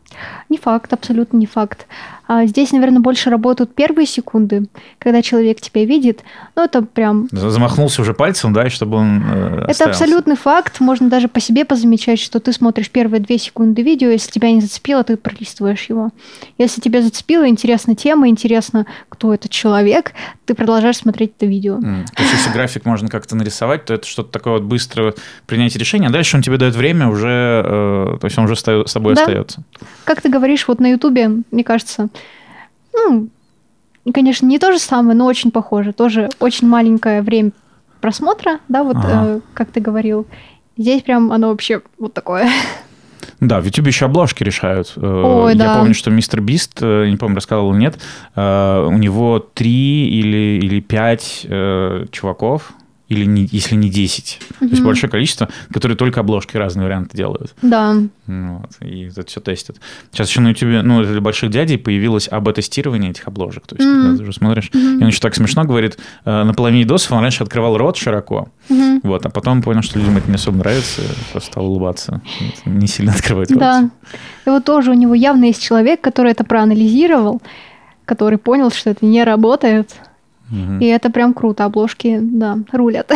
Не факт, абсолютно не факт. А здесь, наверное, больше работают первые секунды, когда человек тебя видит. Ну, это прям... Замахнулся уже пальцем, да, и чтобы он э, Это оставился. абсолютный факт. Можно даже по себе позамечать, что ты смотришь первые две секунды видео, если тебя не зацепило, ты пролистываешь его. Если тебя зацепила интересна тема, интересно, кто этот человек, ты продолжаешь смотреть это видео. М, Есть, если график можно как-то нарисовать, то это что-то такое вот быстрое принятие решения, а дальше он тебе дает время уже, э, то есть он уже с тобой Да. остается. Как ты говоришь, вот на Ютубе, мне кажется, ну, конечно, не то же самое, но очень похоже. Тоже очень маленькое время просмотра, да, вот Ага. э, как ты говорил. Здесь прям оно вообще вот такое. Да, в YouTube еще обложки решают. Э, Ой, Я да. помню, что мистер Бист, э, не помню, рассказывал или нет, э, у него три или, или пять чуваков, или не, если не 10. То есть большое количество, которые только обложки разные варианты делают. Да, Ну Вот, и это все тестят. Сейчас еще на YouTube, ну, для больших дядей появилось АБ-тестирование этих обложек. То есть, Мгм. когда ты уже смотришь, и он еще так смешно говорит, э, на половине видосов он раньше открывал рот широко, Мгм. вот, а потом понял, что людям это не особо нравится, просто стал улыбаться, не сильно открывать рот. да. И вот тоже у него явно есть человек, который это проанализировал, который понял, что это не работает. И это прям круто. Обложки, да, рулят.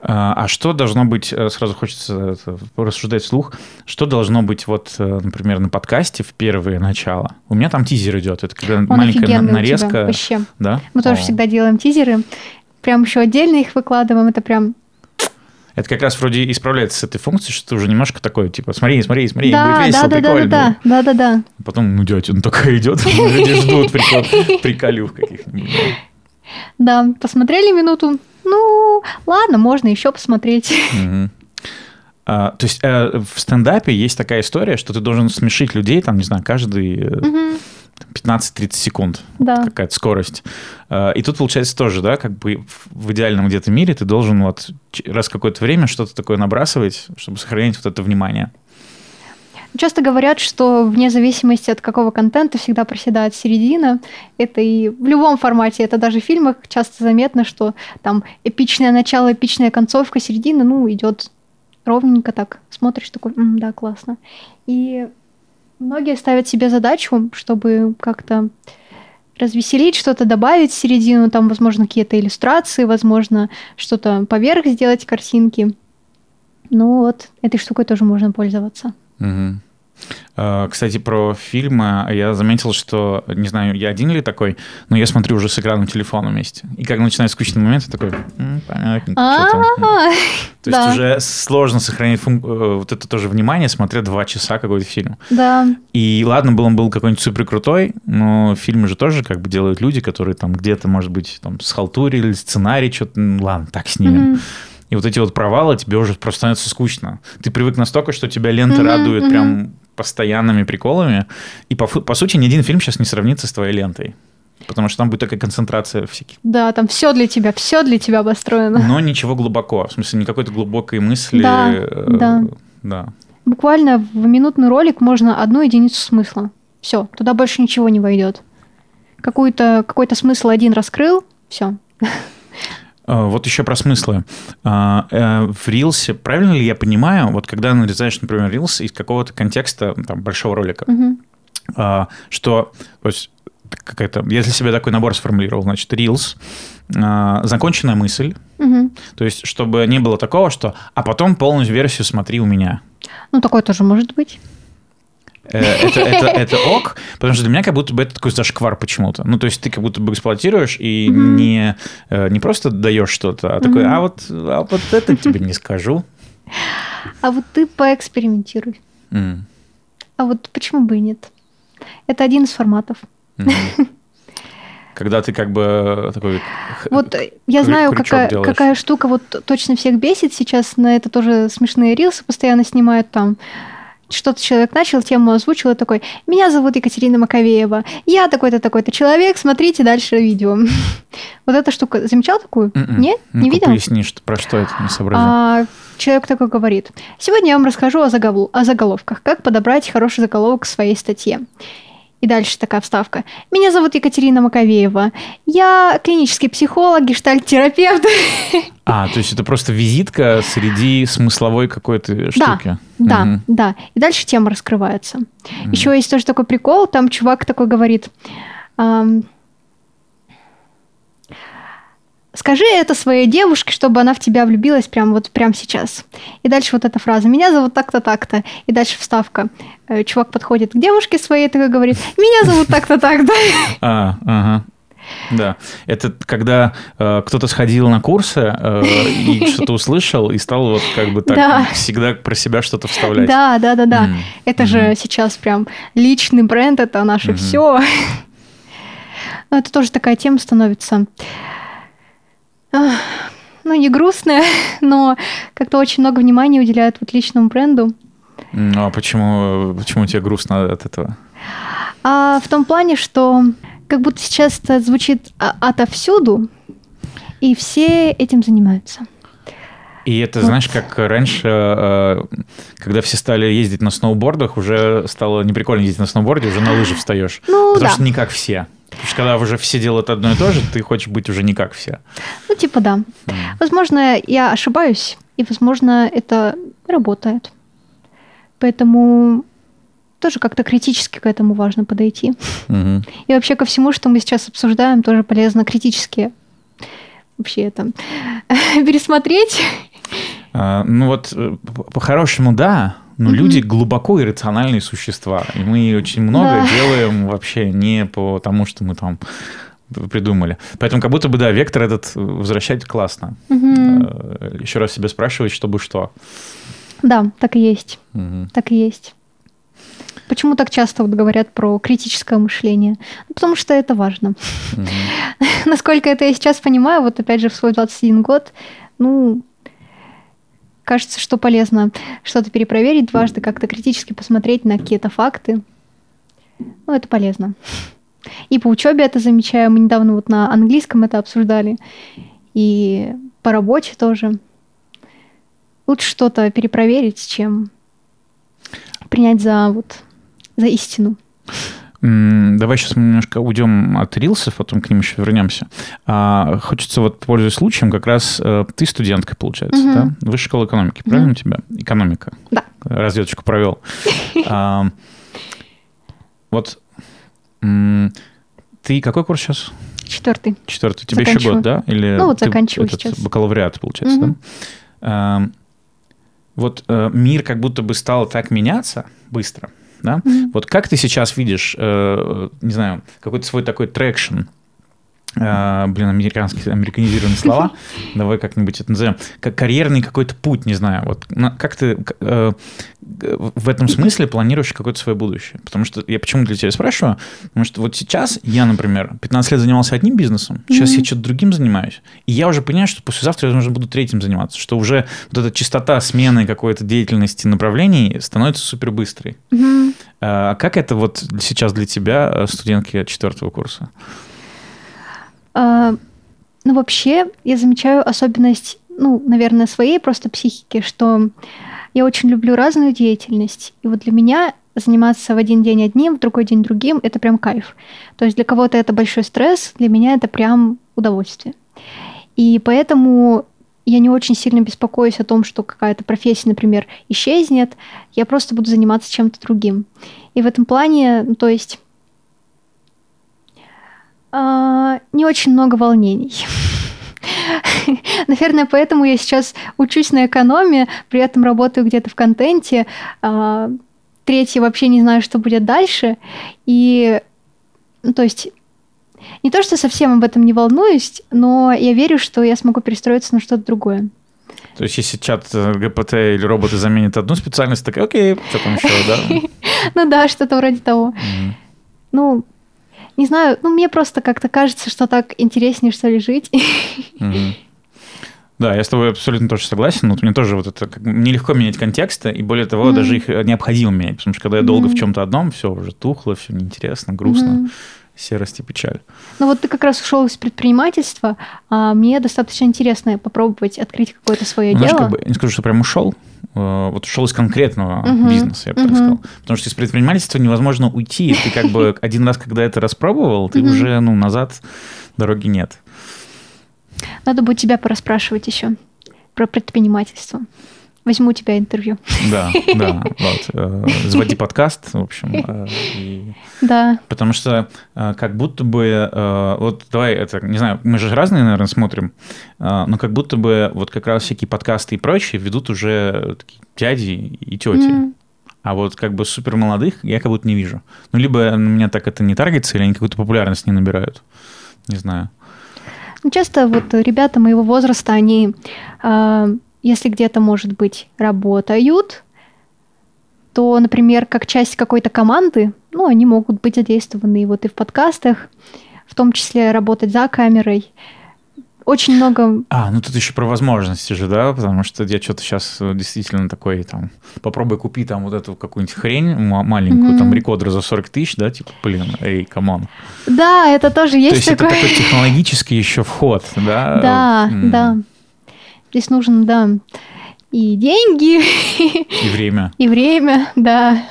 А, а что должно быть, э, сразу хочется это, рассуждать вслух, что должно быть вот, э, например, на подкасте в первое начало? У меня там тизер идет, это когда Он маленькая тебя, нарезка. вообще. Да? Мы тоже О. всегда делаем тизеры. Прям еще отдельно их выкладываем. Это прям Это как раз вроде исправляется с этой функцией, что ты уже немножко такой, типа, смотри, смотри, смотри, да, будет весело, да, да, да, прикольно. да, да, да, да. Потом, ну, дядя, он такой идет, люди ждут прикол- приколюх каких-нибудь. Да, посмотрели минуту. Ну, ладно, можно еще посмотреть. А, то есть э, в стендапе есть такая история, что ты должен смешить людей, там, не знаю, каждый э, Мгм, 15-30 секунд. Да. Какая-то скорость. А, И тут получается тоже, да, как бы в- идеальном где-то мире ты должен вот раз какое-то время что-то такое набрасывать, чтобы сохранять вот это внимание. Часто говорят, что вне зависимости от какого контента всегда проседает середина. Это и в любом формате, это даже в фильмах часто заметно, что там эпичное начало, эпичная концовка, середина, ну, идет ровненько так. Смотришь такой, «М, да, классно. И многие ставят себе задачу, чтобы как-то развеселить, что-то добавить в середину, там, возможно, какие-то иллюстрации, возможно, что-то поверх сделать картинки. Ну вот, этой штукой тоже можно пользоваться. Мгм. Э, Кстати, про фильмы я заметил, что, не знаю, я один ли такой, но я смотрю уже с экраном телефона вместе. И как начинает скучный момент, я такой, «М, понятненько, что там». А, То есть уже сложно сохранить э, вот это тоже внимание, смотря два часа какой-то фильм. Да, И ладно, был он был какой-нибудь супер крутой, но фильмы же тоже как бы делают люди, которые там где-то, может быть, там схалтурили, сценарий, что-то, ладно, так снимем. И вот эти вот провалы тебе уже просто становится скучно. Ты привык настолько, что тебя лента радует прям постоянными приколами. И по, по сути ни один фильм сейчас не сравнится с твоей лентой. Потому что там будет такая концентрация всяких. да, там все для тебя, все для тебя обостроено. Но ничего глубоко. В смысле, не какой-то глубокой мысли. Да, э, да. да. Буквально в минутный ролик можно одну единицу смысла. Все, туда больше ничего не войдет. Какой-то смысл один раскрыл, все. А, Вот еще про смыслы. А, э, В рилсе, правильно ли я понимаю, вот когда нарезаешь, например, рилс из какого-то контекста там, большого ролика, а, что, то есть, какая-то, я для себя такой набор сформулировал, значит, рилс, законченная мысль, то есть, чтобы не было такого, что, а потом полную версию смотри у меня. Ну, такое тоже может быть. Э, Это, это, это ок, потому что для меня как будто бы это такой зашквар почему-то. Ну, то есть ты как будто бы эксплуатируешь и Мгм. не, э, не просто даешь что-то, а такой, Мгм. а вот, а вот это тебе не скажу. А вот ты поэкспериментируй. М, А вот почему бы и нет? Это один из форматов. мгм. Когда ты как бы такой... х- Вот э, я знаю, какая, делаешь. какая штука вот точно всех бесит. Сейчас на это тоже смешные рилсы постоянно снимают там. Что-то человек начал, тему озвучил и такой, меня зовут Екатерина Маковеева, я такой-то, такой-то человек, смотрите дальше видео. Вот эта штука, замечал такую? М-м. Нет? Не Ну-ка, видел? Поясни, что, про что это, не. А, человек такой говорит, сегодня я вам расскажу о, заголу- о заголовках, как подобрать хороший заголовок к своей статье. И дальше такая вставка. Меня зовут Екатерина Маковеева. Я клинический психолог, гештальт-терапевт. А, то есть это просто визитка среди смысловой какой-то штуки. Да, Мгм. да. И дальше тема раскрывается. Мгм. Еще есть тоже такой прикол, там чувак такой говорит, ам, скажи это своей девушке, чтобы она в тебя влюбилась прямо вот прямо сейчас. И дальше вот эта фраза, меня зовут так-то, так-то. И дальше вставка. Э, Чувак подходит к девушке своей, такой говорит, меня зовут так-то, так-то. А, ага. Да, это когда э, кто-то сходил на курсы э, и что-то услышал и стал вот как бы так Да. всегда про себя что-то вставлять. Да, да, да, да. М, Это же мгм. сейчас прям личный бренд, это наше Мгм. все. Это тоже такая тема становится. Ну, не грустная, но как-то очень много внимания уделяют вот личному бренду. Ну, а почему, почему тебе грустно от этого? А в том плане, что как будто сейчас это звучит а- отовсюду, и все этим занимаются. И это, Вот. знаешь, как раньше, э, когда все стали ездить на сноубордах, уже стало неприкольно ездить на сноуборде, уже на лыжи встаешь. Ну, Потому да. что не как все. Потому что когда уже все делают одно и то же, ты хочешь быть уже не как все. Ну, типа да. М. Возможно, я ошибаюсь, и, возможно, это работает. Поэтому тоже как-то критически к этому важно подойти. Мгм. И вообще ко всему, что мы сейчас обсуждаем, тоже полезно критически вообще это пересмотреть. А, Ну вот, э, по- по-хорошему, да, но Мгм. люди глубоко иррациональные существа. И мы очень много Да. делаем вообще не по тому, что мы там придумали. Поэтому как будто бы, да, вектор этот возвращать классно. Мгм. Э, Еще раз себя спрашивать, чтобы что. Да, так и есть, Мгм. так и есть. Почему так часто вот говорят про критическое мышление? Ну, потому что это важно. Насколько это я сейчас понимаю, вот опять же в свой 21 год, ну, кажется, что полезно что-то перепроверить дважды, как-то критически посмотреть на какие-то факты. Ну, это полезно. И по учебе это замечаю. Мы недавно вот на английском это обсуждали. И по работе тоже. Лучше что-то перепроверить, чем принять за вот за истину. Давай сейчас мы немножко уйдем от рилсов, потом к ним еще вернемся. А, хочется вот, пользуясь случаем, как раз э, ты студентка, получается, Мгм. да? Высшая школа экономики, правильно у тебя? Экономика. Да. Разведочку провел. А, Вот ты какой курс сейчас? Четвертый. Четвертый. Тебе еще год, да? Или Ну, вот заканчиваю сейчас. Бакалавриат, получается, да? Вот э, мир как будто бы стал так меняться быстро. Да? Мгм. Вот как ты сейчас видишь, э, не знаю, какой-то свой такой traction, э, блин, американские, американизированные слова, давай как-нибудь это назовем, как карьерный какой-то путь, не знаю, вот как ты э, в этом смысле планируешь какое-то свое будущее? Потому что я почему для тебя спрашиваю? Потому что вот сейчас я, например, 15 лет занимался одним бизнесом, сейчас я что-то другим занимаюсь, и я уже понимаю, что послезавтра я уже буду третьим заниматься, что уже вот эта частота смены какой-то деятельности направлений становится супер быстрой. Мгм. А как это вот сейчас для тебя, э, студентки четвертого курса? А, Ну, вообще, я замечаю особенность, ну, наверное, своей просто психики, что я очень люблю разную деятельность. И вот для меня заниматься в один день одним, в другой день другим, это прям кайф. То есть для кого-то это большой стресс, для меня это прям удовольствие. И поэтому я не очень сильно беспокоюсь о том, что какая-то профессия, например, исчезнет. Я просто буду заниматься чем-то другим. И в этом плане, ну, то есть а, не очень много волнений. Наверное, поэтому я сейчас учусь на экономе, при этом работаю где-то в контенте. а, Третье вообще не знаю, что будет дальше. И, ну, то есть, не то, что совсем об этом не волнуюсь, но я верю, что я смогу перестроиться на что-то другое. То есть, если чат э, ГПТ или роботы заменят одну специальность, такая, окей, что там еще, да? Ну да, что-то вроде того. Ну, не знаю, ну мне просто как-то кажется, что так интереснее, что ли, жить. Мгм. Да, я с тобой абсолютно тоже согласен. Вот мне тоже вот это как, мне легко менять контексты, и более того, Мгм. даже их э, необходимо менять, потому что когда я долго в Мгм. чем-то одном, все уже тухло, все неинтересно, грустно, Мгм. серость и печаль. Ну вот ты как раз ушел из предпринимательства, а мне достаточно интересно попробовать открыть какое-то свое Ну, знаешь, дело. как бы, не скажу, что прям ушел, вот ушел из конкретного Мгм. бизнеса, я бы так Мгм. сказал. Потому что из предпринимательства невозможно уйти. Ты как бы один раз, когда это распробовал, ты уже, ну, назад дороги нет. Надо будет тебя порасспрашивать еще про предпринимательство. Возьму у тебя интервью. Да, да, вот. э, Заводи подкаст, в общем. э, и- Да. Потому что э, как будто бы, вот давай это, не знаю, мы же разные, наверное, смотрим, но как будто бы вот как раз всякие подкасты и прочие ведут уже такие дяди и тети. М. А вот как бы супер молодых я как будто не вижу. Ну, либо на меня так это не таргетится, или они какую-то популярность не набирают. Не знаю. Ну, часто вот ребята моего возраста, они, а, если где-то, может быть, работают, то, например, как часть какой-то команды, ну, они могут быть задействованы вот и в подкастах, в том числе работать за камерой. Очень много... А, ну тут еще про возможности же, да, потому что я что-то сейчас действительно такой, там, попробуй купи там вот эту какую-нибудь хрень ма- маленькую, Мгм. там, рекордер за 40 тысяч, да, типа, блин, эй, come on. Да, это тоже То есть есть это такой технологический еще вход, да? Да, М, да. Здесь нужен, да, и деньги, И время. И время, да.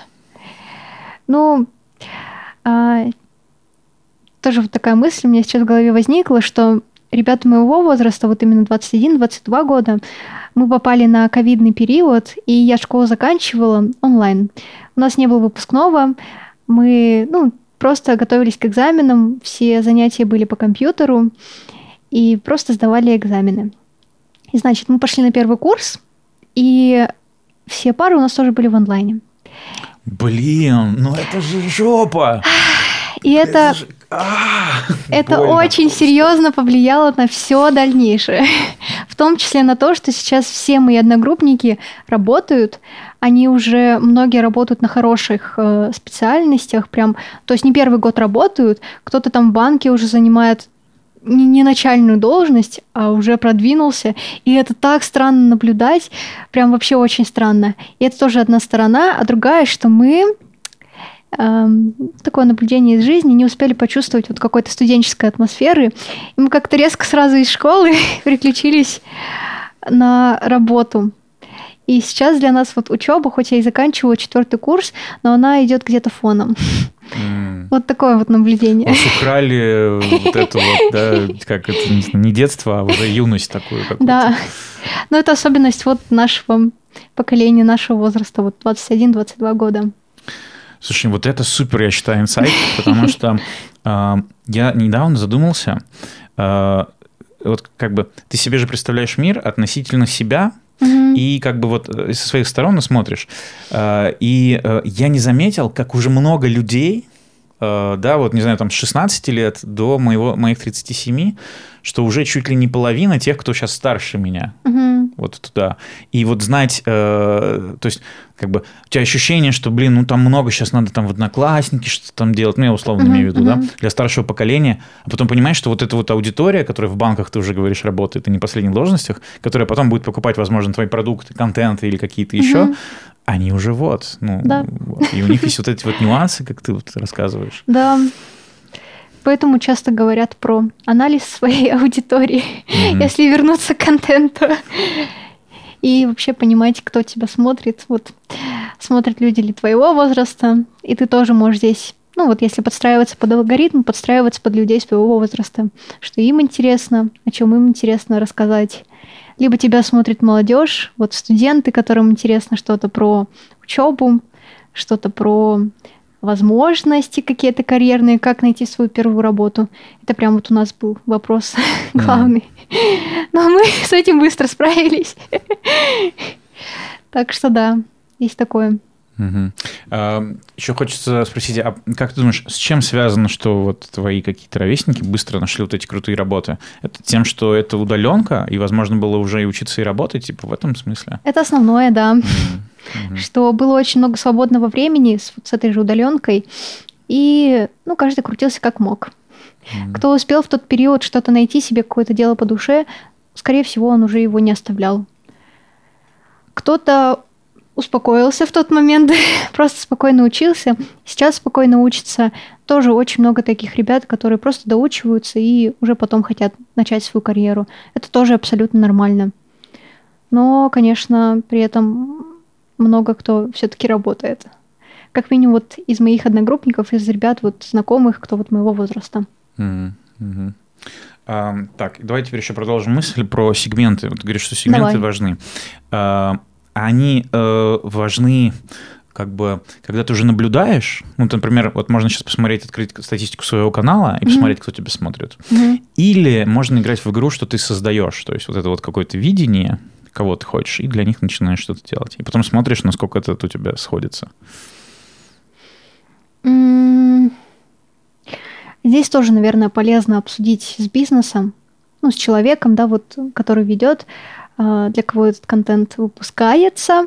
Ну, а, тоже вот такая мысль у меня сейчас в голове возникла, что ребята моего возраста, вот именно 21-22 года, мы попали на ковидный период, и я школу заканчивала онлайн. У нас не было выпускного, мы, ну, просто готовились к экзаменам, все занятия были по компьютеру, и просто сдавали экзамены. И, значит, мы пошли на первый курс, и все пары у нас тоже были в онлайне. Блин, ну это же жопа! И это, же- А, это больно. очень серьезно повлияло на все дальнейшее. В том числе на то, что сейчас все мои одногруппники работают. Они уже многие работают на хороших э, специальностях, прям, то есть не первый год работают, кто-то там в банке уже занимает не, не начальную должность, а уже продвинулся. И это так странно наблюдать, прям вообще очень странно. И это тоже одна сторона, а другая, что мы эм, такое наблюдение из жизни, не успели почувствовать вот какой-то студенческой атмосферы. И мы как-то резко сразу из школы переключились на работу. И сейчас для нас вот учеба, хоть я и заканчиваю четвертый курс, но она идет где-то фоном. Вот такое вот наблюдение. Вас украли вот это вот, да, как это, не знаю, не детство, а уже юность такую какую-то. Да. Но это особенность вот нашего поколения, нашего возраста, вот 21-22 года. Слушай, вот это супер, я считаю, инсайт, потому что э, я недавно задумался, э, вот как бы ты себе же представляешь мир относительно себя, И как бы вот э, со своих сторон смотришь. Э, И э, я не заметил, как уже много людей, да, вот, не знаю, там с 16 лет до моего, моих 37, что уже чуть ли не половина тех, кто сейчас старше меня, Мгм. Вот туда. И вот знать, э, то есть, как бы, у тебя ощущение, что, блин, ну там много сейчас надо там в одноклассники что-то там делать, ну я условно Мгм, имею в виду, да, мгм. для старшего поколения, а потом понимаешь, что вот эта вот аудитория, которая в банках, ты уже говоришь, работает, и не последних должностях, которая потом будет покупать, возможно, твои продукты, контенты или какие-то еще, Мгм. они уже вот, ну, Да. вот. и у них есть вот эти вот нюансы, как ты вот рассказываешь. Да. Поэтому часто говорят про анализ своей аудитории, Мгм. если вернуться к контенту. И вообще понимать, кто тебя смотрит. Вот смотрят люди ли твоего возраста, и ты тоже можешь здесь, ну вот если подстраиваться под алгоритм, подстраиваться под людей своего возраста, что им интересно, о чем им интересно рассказать. Либо тебя смотрит молодежь, вот студенты, которым интересно что-то про учебу, что-то про возможности какие-то карьерные, как найти свою первую работу. Это прям вот у нас был вопрос главный. Но мы с этим быстро справились. Так что да, есть такое. Еще хочется спросить, а как ты думаешь, с чем связано, что вот твои какие-то ровесники быстро нашли вот эти крутые работы? Это тем, что это удаленка, и, возможно, было уже и учиться и работать, типа в этом смысле? Это основное, да. Мгм. Что было очень много свободного времени с, с этой же удаленкой. И, ну, каждый крутился как мог. М. Кто успел в тот период что-то найти себе, какое-то дело по душе, скорее всего, он уже его не оставлял. Кто-то успокоился в тот момент, просто спокойно учился, сейчас спокойно учится. Тоже очень много таких ребят, которые просто доучиваются и уже потом хотят начать свою карьеру. Это тоже абсолютно нормально. Но, конечно, при этом много кто все-таки работает. Как минимум вот из моих одногруппников, из ребят, вот знакомых, кто вот моего возраста. А, Так, давай теперь еще продолжим мысль про сегменты. Вот ты говоришь, что сегменты Давай. важны. А, Они э, важны как бы, когда ты уже наблюдаешь, ну, например, вот можно сейчас посмотреть, открыть статистику своего канала и Мгм. посмотреть, кто тебя смотрит. Мгм. Или можно играть в игру, что ты создаешь, то есть вот это вот какое-то видение, кого ты хочешь, и для них начинаешь что-то делать. И потом смотришь, насколько это у тебя сходится. Здесь тоже, наверное, полезно обсудить с бизнесом, ну, с человеком, да, вот, который ведет, а, для кого этот контент выпускается,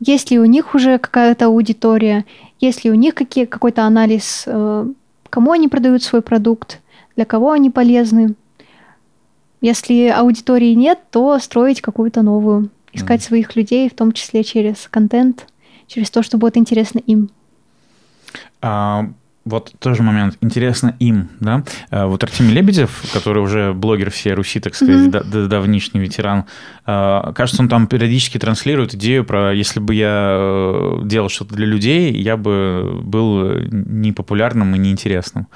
есть ли у них уже какая-то аудитория, есть ли у них какие, какой-то анализ, э, кому они продают свой продукт, для кого они полезны. Если аудитории нет, то строить какую-то новую, искать Мгм. своих людей, в том числе через контент, через то, что будет интересно им. А, вот тоже момент. Интересно им, да? А, вот Артемий Лебедев, который уже блогер всей Руси, так сказать, Мгм. да- да- давнишний ветеран, а, кажется, он там периодически транслирует идею про, если бы я э, делал что-то для людей, я бы был непопулярным и неинтересным.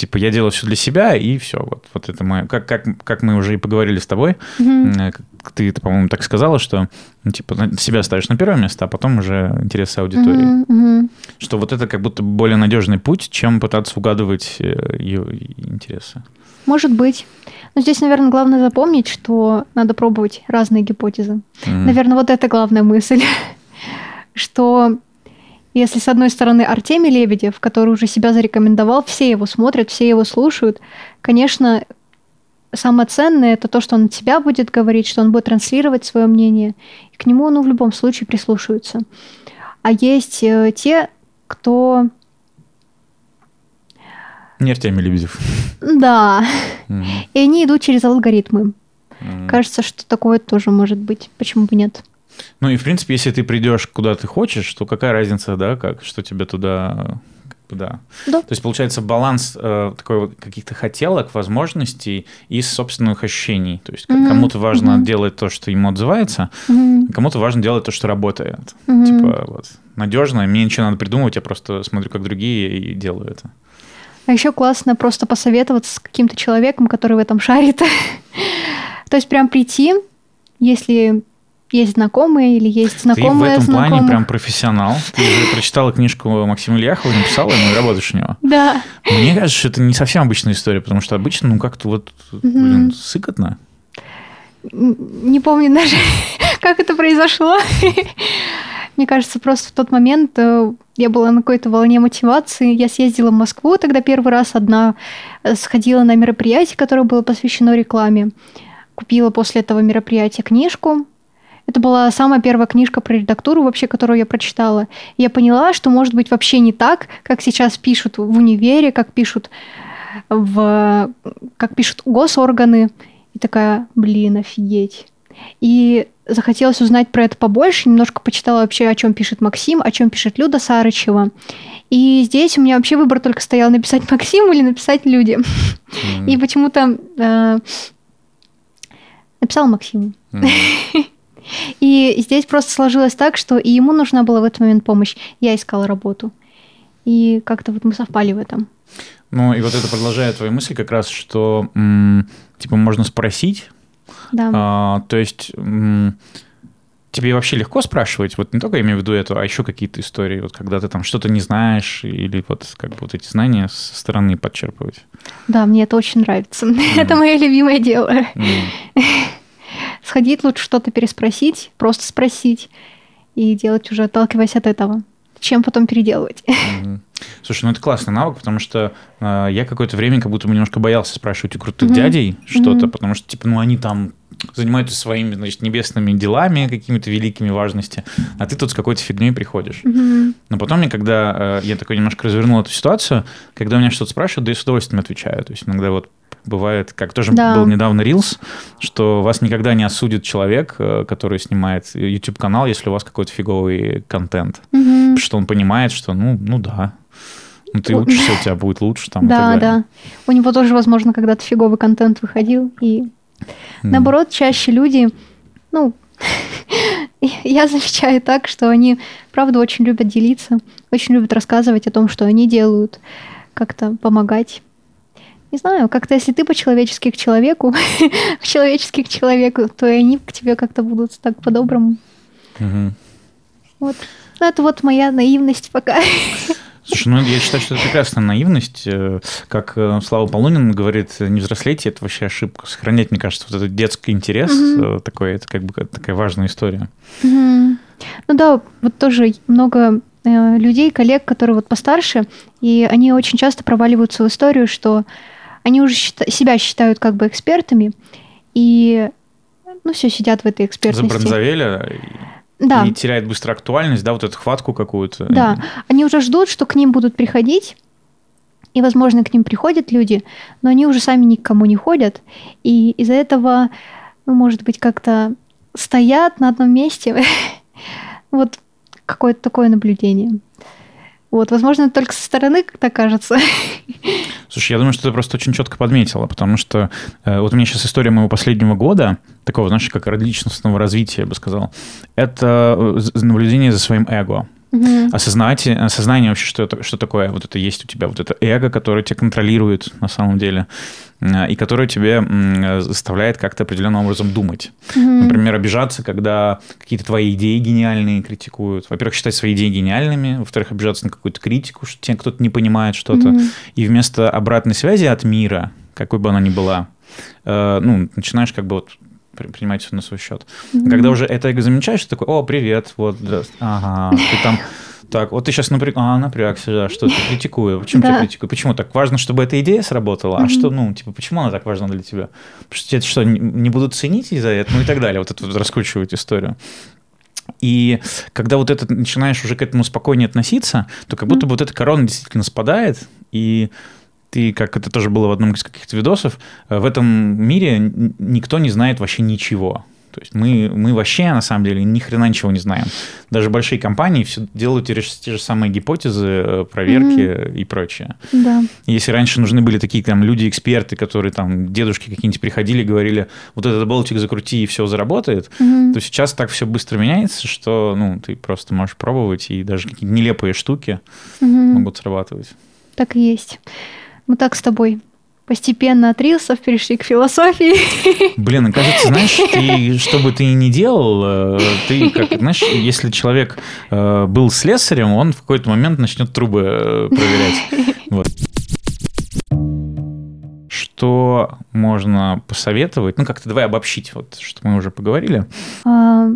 Типа, я делаю все для себя, и все. Вот, вот это мое. Как, как, как мы уже и поговорили с тобой, как ты, это, по-моему, так сказала, что ну, типа себя ставишь на первое место, а потом уже интересы аудитории. Мгм. Что вот это как будто более надежный путь, чем пытаться угадывать э, ее интересы. Может быть. Но здесь, наверное, главное запомнить, что надо пробовать разные гипотезы. М. Наверное, вот это главная мысль, что если с одной стороны Артемий Лебедев, который уже себя зарекомендовал, все его смотрят, все его слушают, конечно, самое ценное это то, что он от себя будет говорить, что он будет транслировать свое мнение, и к нему, ну, в любом случае прислушиваются. А есть э, те, кто, Не Артемий Лебедев. да, Мгм. и они идут через алгоритмы. М. Кажется, что такое тоже может быть. Почему бы нет? Ну и, в принципе, если ты придешь куда ты хочешь, то какая разница, да, как, что тебе туда... Да. Да. То есть, получается, баланс э, такой вот каких-то хотелок, возможностей и собственных ощущений. То есть, Мгм, кому-то важно мгм. делать то, что ему отзывается, а кому-то важно делать то, что работает. мгм. Типа, вот, надежно, мне ничего надо придумывать, я просто смотрю, как другие, и делаю это. А еще классно просто посоветоваться с каким-то человеком, который в этом шарит. То есть прям прийти, если есть знакомые или есть Ты в знакомые этом плане знакомых. прям профессионал. Ты уже прочитала книжку Максима Ильяхова, написала ему и работаешь у него. Да. Мне кажется, что это не совсем обычная история, потому что обычно, ну, как-то вот, блин, сыкотно. Не помню даже, как это произошло. Мне кажется, просто в тот момент э, я была на какой-то волне мотивации. Я съездила в Москву тогда первый раз одна, э, сходила на мероприятие, которое было посвящено рекламе. Купила после этого мероприятия книжку. Это была самая первая книжка про редактуру вообще, которую я прочитала. И я поняла, что может быть вообще не так, как сейчас пишут в универе, как пишут в, как пишут госорганы. И такая, блин, офигеть. И захотелось узнать про это побольше, немножко почитала вообще, о чем пишет Максим, о чем пишет Люда Сарычева. И здесь у меня вообще выбор только стоял написать Максиму или написать Люде. Мгм. И почему-то э, написал Максиму. Мгм. И здесь просто сложилось так, что и ему нужна была в этот момент помощь. Я искала работу. И как-то вот мы совпали в этом. Ну, и вот это продолжает твою мысль как раз, что, типа, можно спросить, Да. а, то есть... Тебе вообще легко спрашивать, вот не только я имею в виду это, а еще какие-то истории, вот когда ты там что-то не знаешь, или вот как бы вот эти знания со стороны подчерпывать. Да, мне это очень нравится. Это мое любимое дело. М. Сходить лучше что-то переспросить, просто спросить и делать уже, отталкиваясь от этого. Чем потом переделывать. Мгм. Слушай, ну это классный навык, потому что э, я какое-то время как будто бы немножко боялся спрашивать у крутых Мгм. дядей что-то, Мгм. потому что, типа, ну они там занимаются своими, значит, небесными делами, какими-то великими важности, а ты тут с какой-то фигней приходишь. Мгм. Но потом мне, когда э, я такой немножко развернул эту ситуацию, когда меня что-то спрашивают, да я с удовольствием отвечаю. То есть иногда вот бывает, как тоже Да. был недавно Reels, что вас никогда не осудит человек, э, который снимает YouTube-канал, если у вас какой-то фиговый контент. Потому что он понимает, что, ну, ну да, ну ты учишься, у тебя будет лучше там Да, да. У него тоже, возможно, когда-то фиговый контент выходил. И. наоборот, чаще люди, ну, я замечаю так, что они, правда, очень любят делиться, очень любят рассказывать о том, что они делают, как-то помогать. Не знаю, как-то если ты по-человечески к человеку, по-человечески к человеку, то и они к тебе как-то будут так по-доброму. Мгм. Вот. Ну, это вот моя наивность пока. Слушай, ну я считаю, что это прекрасная наивность. Э, Как э, Слава Полунин говорит, не взрослейте, это вообще ошибка. Сохранять, мне кажется, вот этот детский интерес э, такой, это как бы такая важная история. Мгм. Ну да, вот тоже много людей, коллег, которые вот постарше, и они очень часто проваливаются в историю, что они уже счита- себя считают как бы экспертами, и ну все сидят в этой экспертности. Забронзовели Да, и теряет быстро актуальность, да, вот эту хватку какую-то. да. Они уже ждут, что к ним будут приходить, и, возможно, к ним приходят люди, но они уже сами никому не ходят, и из-за этого, ну, может быть, как-то стоят на одном месте. Вот какое-то такое наблюдение. Вот, возможно, только со стороны так кажется. Слушай, я думаю, что ты просто очень четко подметила, потому что э, вот у меня сейчас история моего последнего года, такого, знаешь, как личностного развития, я бы сказал, это э, наблюдение за своим эго. Мгм. Осознать, осознание вообще, что, это, что такое вот это есть у тебя, вот это эго, которое тебя контролирует на самом деле, э, и которое тебе м, заставляет как-то определенным образом думать. Мгм. Например, обижаться, когда какие-то твои идеи гениальные критикуют. Во-первых, считать свои идеи гениальными. Во-вторых, обижаться на какую-то критику, что тебе кто-то не понимает что-то. Мгм. И вместо обратной связи от мира, какой бы она ни была, э, ну, начинаешь как бы вот принимать все на свой счет. Мгм. Когда уже это замечаешь, ты такой, о, привет, вот, да, ага, ты там, так, вот ты сейчас напряг, а, напрягся, да, что ты критикую, почему Да. тебя критикую, почему так важно, чтобы эта идея сработала, а Мгм. что, ну, типа, почему она так важна для тебя? Потому что тебя что, не- будут ценить из-за этого, ну и так далее, вот это вот раскручивать историю. И когда вот это начинаешь уже к этому спокойнее относиться, то как будто бы вот эта корона действительно спадает, и ты, как это тоже было в одном из каких-то видосов, э, в этом мире никто не знает вообще ничего. То есть мы, мы вообще, на самом деле, ни хрена ничего не знаем. Даже большие компании все делают те, же- те же самые гипотезы, э, проверки и прочее. Да. Если раньше нужны были такие там люди-эксперты, которые там, дедушки какие-нибудь приходили, говорили, вот этот болтик закрути и все заработает, Мгм. то сейчас так все быстро меняется, что ну, ты просто можешь пробовать, и даже какие-то нелепые штуки Мгм. могут срабатывать. Так и есть. Мы так с тобой постепенно от рилсов перешли к философии. Блин, и кажется, знаешь, ты, что бы ты ни делал, э, ты как, знаешь, если человек э, был слесарем, он в какой-то момент начнет трубы э, проверять. Вот. что можно посоветовать? Ну, как-то давай обобщить, вот, что мы уже поговорили. А,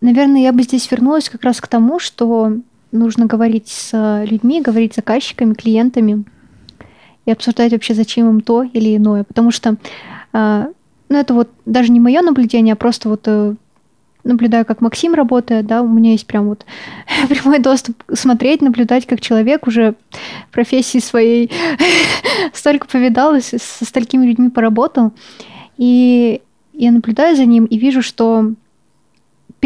наверное, я бы здесь вернулась как раз к тому, что нужно говорить с людьми, говорить с заказчиками, клиентами и обсуждать вообще, зачем им то или иное. Потому что, а, ну, это вот даже не мое наблюдение, а просто вот э, наблюдаю, как Максим работает, да, у меня есть прям вот прямой доступ смотреть, наблюдать, как человек уже профессии своей столько повидалась, со столькими людьми поработал, и я наблюдаю за ним и вижу, что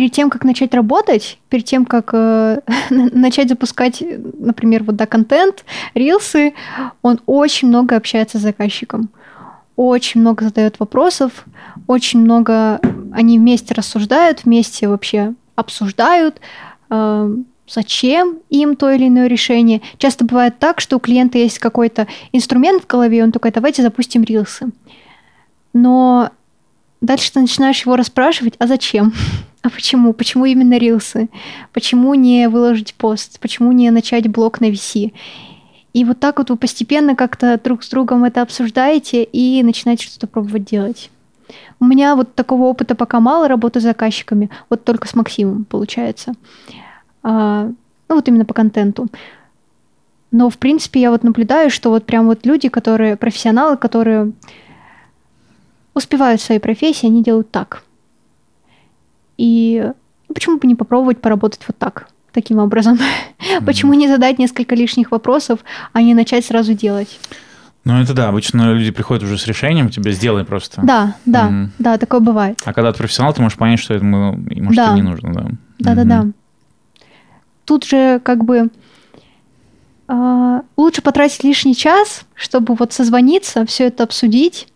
перед тем, как начать работать, перед тем, как э, начать запускать, например, вот да, контент, рилсы, он очень много общается с заказчиком очень много задает вопросов, очень много они вместе рассуждают, вместе вообще обсуждают, э, зачем им то или иное решение. Часто бывает так, что у клиента есть какой-то инструмент в голове, он такой, давайте запустим рилсы. Но дальше ты начинаешь его расспрашивать, а зачем? А почему? Почему именно рилсы? Почему не выложить пост? Почему не начать блог на VC? И вот так вот вы постепенно как-то друг с другом это обсуждаете и начинаете что-то пробовать делать. У меня вот такого опыта пока мало работы с заказчиками, вот только с Максимом получается. А, ну вот именно по контенту. Но, в принципе, я вот наблюдаю, что вот прям вот люди, которые профессионалы, которые успевают в своей профессии, они делают так. И почему бы не попробовать поработать вот так? таким образом? Mm-hmm. Почему не задать несколько лишних вопросов, а не начать сразу делать? Ну, это да, обычно люди приходят уже с решением, тебе сделай просто. Да, да, mm-hmm. да, такое бывает. А когда ты профессионал, ты можешь понять, что этому, может, да. не нужно, да. Да, да, да. Тут же как бы э, лучше потратить лишний час, чтобы вот созвониться, все это обсудить.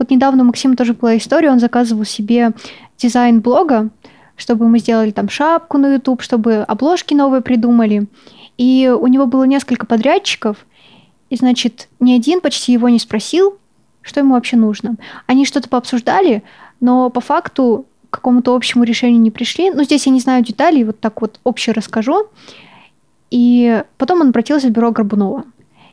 Вот недавно у Максима тоже была история, он заказывал себе дизайн блога, чтобы мы сделали там шапку на YouTube, чтобы обложки новые придумали. И у него было несколько подрядчиков, и, значит, ни один почти его не спросил, что ему вообще нужно. Они что-то пообсуждали, но по факту к какому-то общему решению не пришли. Ну, здесь я не знаю деталей, вот так вот общее расскажу. И потом он обратился в бюро Горбунова.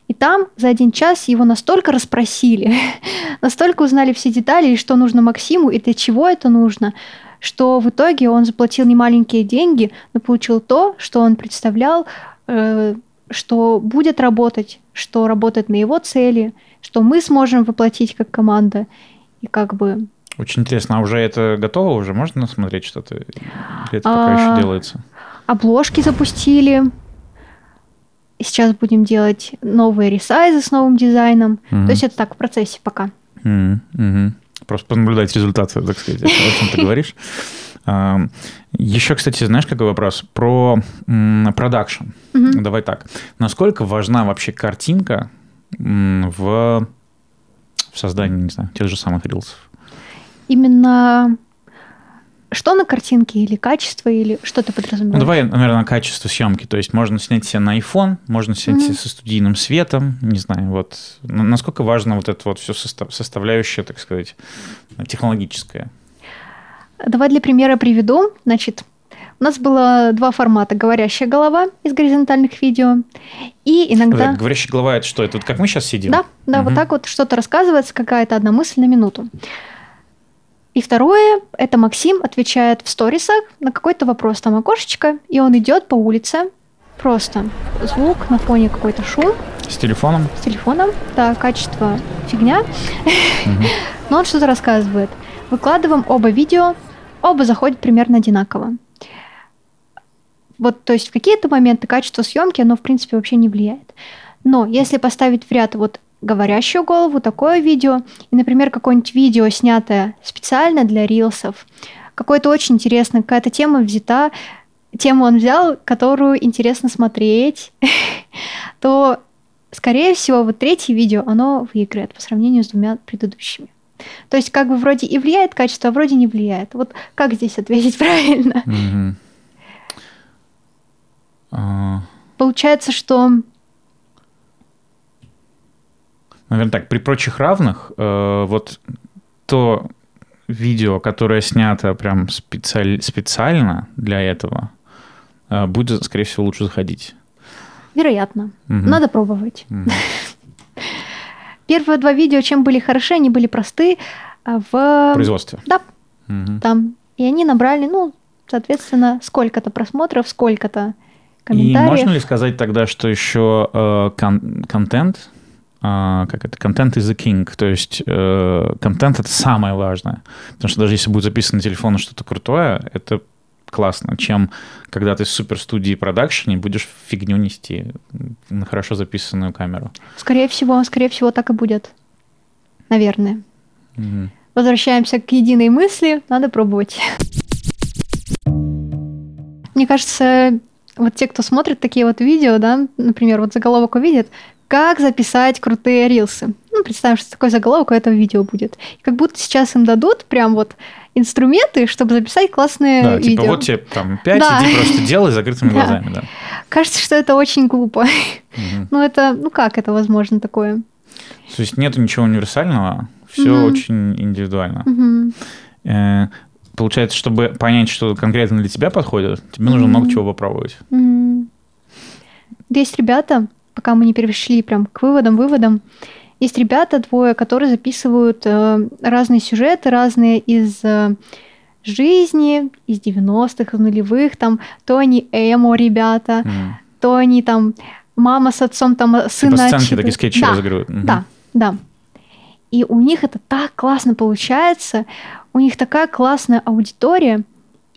И там за один час его настолько расспросили, настолько узнали все детали, и что нужно Максиму, и для чего это нужно, что в итоге он заплатил немаленькие деньги, но получил то, что он представлял, э, что будет работать, что работает на его цели, что мы сможем воплотить как команда. И как бы... Очень интересно, а уже это готово? Уже можно смотреть что-то? Или это пока а, еще делается? Обложки запустили. Сейчас будем делать новые ресайзы с новым дизайном. Угу. То есть это так, в процессе пока. Угу, угу. Просто понаблюдать результаты, так сказать, о чем ты говоришь. Еще, кстати, знаешь, какой вопрос? Про продакшн. Давай так. Насколько важна вообще картинка в, в создании, не знаю, тех же самых рилсов? Именно что на картинке или качество, или что ты подразумеваешь? Ну, давай, наверное, качество съемки. То есть можно снять себе на iPhone, можно снять mm-hmm. со студийным светом, не знаю, вот. Насколько важно вот это вот все составляющее, так сказать, технологическое? Давай для примера приведу. Значит, у нас было два формата. Говорящая голова из горизонтальных видео и иногда... Говорящая голова – это что? Это вот как мы сейчас сидим? Да, да, угу. вот так вот что-то рассказывается, какая-то одна мысль на минуту. И второе, это Максим отвечает в сторисах на какой-то вопрос, там окошечко, и он идет по улице, просто звук на фоне какой-то шум. С телефоном? С телефоном, да, качество фигня. Но он что-то рассказывает. Выкладываем оба видео, оба заходят примерно одинаково. Вот, то есть в какие-то моменты качество съемки, оно, в принципе, вообще не влияет. Но если поставить в ряд вот говорящую голову, такое видео, и, например, какое-нибудь видео, снятое специально для рилсов, какое-то очень интересное, какая-то тема взята, тему он взял, которую интересно смотреть, то, скорее всего, вот третье видео, оно выиграет по сравнению с двумя предыдущими. То есть как бы вроде и влияет качество, а вроде не влияет. Вот как здесь ответить правильно? Получается, что наверное так, при прочих равных, э, вот то видео, которое снято прям специаль, специально для этого, э, будет, скорее всего, лучше заходить. Вероятно. Угу. Надо пробовать. Угу. первые два видео, чем были хороши, они были просты а, в... Производстве. Да, Мгм. там. И они набрали, ну, соответственно, сколько-то просмотров, сколько-то И комментариев. можно ли сказать тогда, что еще э, кон- контент, как это, контент is the king, то есть э, контент это самое важное, потому что даже если будет записано на телефон что-то крутое, это классно, чем когда ты в суперстудии продакшене будешь фигню нести на хорошо записанную камеру. Скорее всего, скорее всего, так и будет. Наверное. Мгм. Возвращаемся к единой мысли, надо пробовать. Мне кажется, вот те, кто смотрит такие вот видео, да, например, вот заголовок увидит, как записать крутые рилсы. Ну, представим, что такой заголовок у этого видео будет. И как будто сейчас им дадут прям вот инструменты, чтобы записать классные Да, видео. типа вот тебе там 5, Да. иди просто делай с закрытыми Да. глазами, да. Кажется, что это очень глупо. Ну, это, ну как это возможно такое? То есть нет ничего универсального, все очень индивидуально. Э, Получается, чтобы понять, что конкретно для тебя подходит, тебе нужно много чего попробовать. Есть ребята, пока мы не перешли прям к выводам, выводам, есть ребята двое, которые записывают э, разные сюжеты, разные из э, жизни, из 90-х, из нулевых, там, то они эмо ребята, Мгм. то они там мама с отцом там э, сына Типа сценки такие скетчи Да, разыгрывают. Мгм. да, да. И у них это так классно получается, у них такая классная аудитория,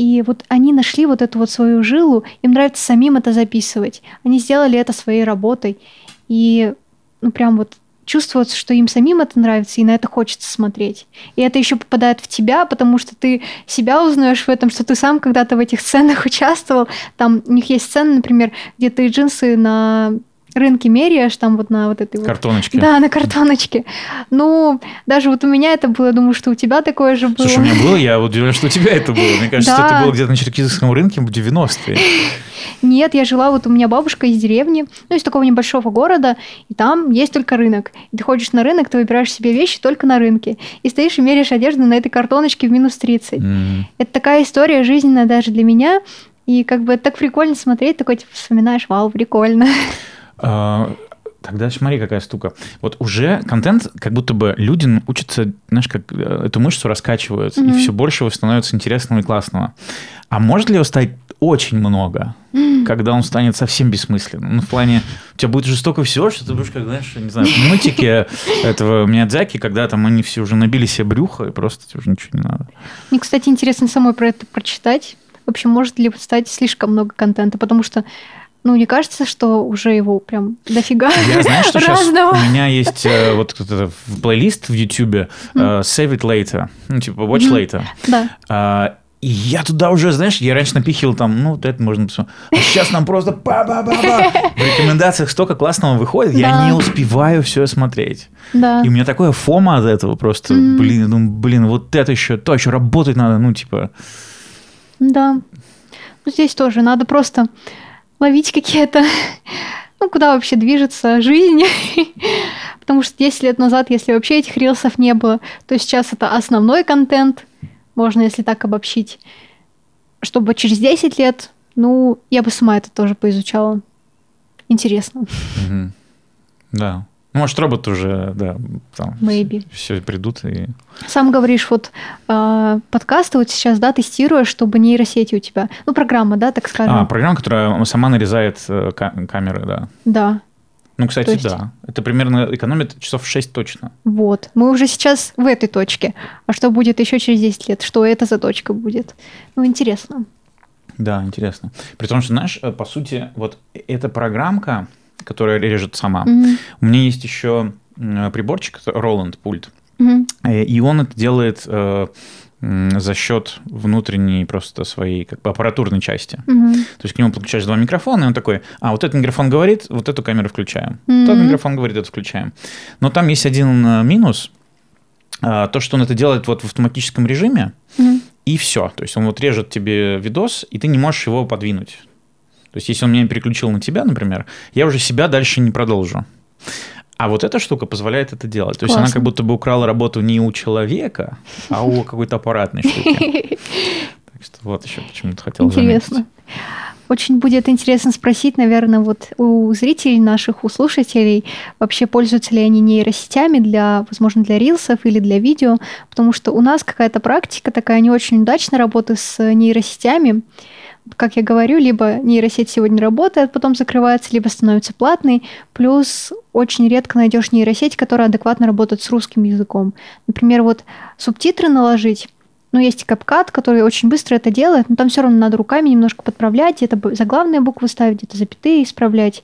и вот они нашли вот эту вот свою жилу, им нравится самим это записывать. Они сделали это своей работой, и ну прям вот чувствуется, что им самим это нравится, и на это хочется смотреть. И это еще попадает в тебя, потому что ты себя узнаешь в этом, что ты сам когда-то в этих сценах участвовал. Там у них есть сцены, например, где ты джинсы на рынке меряешь, там вот на вот этой вот Картоночки. да, на картоночке. Ну, даже вот у меня это было, думаю, что у тебя такое же было. Слушай, у меня было, я вот удивлен, что у тебя это было. Мне кажется, Да. это было где-то на черкизовском рынке в 90-е. Нет, я жила, вот у меня бабушка из деревни, ну, из такого небольшого города, и там есть только рынок. И ты ходишь на рынок, ты выбираешь себе вещи только на рынке. И стоишь и меряешь одежду на этой картоночке в минус 30. М. Это такая история жизненная даже для меня. И как бы так прикольно смотреть, такой, типа, вспоминаешь, вау, прикольно. А, Тогда смотри, какая штука. Вот уже контент, как будто бы люди учатся, знаешь, как э, эту мышцу раскачивают, и Мгм. все больше его становится интересного и классного. А может ли его стать очень много, когда он станет совсем бессмысленным? Ну, в плане, у тебя будет уже столько всего, что ты будешь, как, знаешь, не знаю, в мультике этого Миядзаки, когда там они все уже набили себе брюхо, и просто тебе уже ничего не надо. Мне, кстати, интересно самой про это прочитать. Вообще, может ли стать слишком много контента? Потому что, ну, не кажется, что уже его прям дофига Я знаю, что сейчас разного. у меня есть э, вот этот в- плейлист в YouTube э, Save it later, ну типа Watch Мгм. later. Да. А, и я туда уже, знаешь, я раньше напихивал там, ну, вот это можно посмотреть. А сейчас нам просто ба-ба-ба-ба. В рекомендациях столько классного выходит, я Да. не успеваю все смотреть. Да. И у меня такое фома от этого просто, Мгм. блин, я думаю, блин, вот это еще, то еще работать надо, ну, типа, Да. Ну, здесь тоже надо просто ловить какие-то... Ну, куда вообще движется жизнь. Потому что 10 лет назад, если вообще этих рилсов не было, то сейчас это основной контент, можно, если так обобщить. Чтобы через 10 лет, ну, я бы сама это тоже поизучала. Интересно. да. Ну, может, роботы уже, да, там, Maybe. все придут и... Сам говоришь, вот э, подкасты вот сейчас, да, тестируешь, чтобы нейросети у тебя, ну, программа, да, так скажем. А, программа, которая сама нарезает э, ка- камеры, да. Да, Ну, кстати, То есть- да. Это примерно экономит часов 6 точно. Вот. Мы уже сейчас в этой точке. А что будет еще через 10 лет? Что это за точка будет? Ну, интересно. Да, интересно. При том, что, знаешь, э, по сути, вот эта программка, которая режет сама, Мгм. у меня есть еще приборчик, Roland пульт, э, и он это делает э, за счет внутренней просто своей как бы аппаратурной части. Мгм. То есть к нему подключаешь два микрофона, и он такой, а, вот этот микрофон говорит, вот эту камеру включаем. Мгм. Тот микрофон говорит, это включаем. Но там есть один э, минус, то, что он это делает вот в автоматическом режиме, Мгм. и все. То есть он вот режет тебе видос, и ты не можешь его подвинуть. То есть если он меня переключил на тебя, например, я уже себя дальше не продолжу. А вот эта штука позволяет это делать. То есть она Классно. как будто бы украла работу не у человека, а у какой-то аппаратной штуки. Так Вот еще почему-то хотел Интересно. заметить. Очень будет интересно спросить, наверное, вот у зрителей наших, у слушателей, вообще пользуются ли они нейросетями для, возможно, для рилсов или для видео, потому что у нас какая-то практика такая не очень удачная работы с нейросетями. Как я говорю, либо нейросеть сегодня работает, потом закрывается, либо становится платной. Плюс очень редко найдешь нейросеть, которая адекватно работает с русским языком. Например, вот субтитры наложить ну, есть капкат, который очень быстро это делает, но там все равно надо руками немножко подправлять, где-то заглавные буквы ставить, где-то запятые исправлять.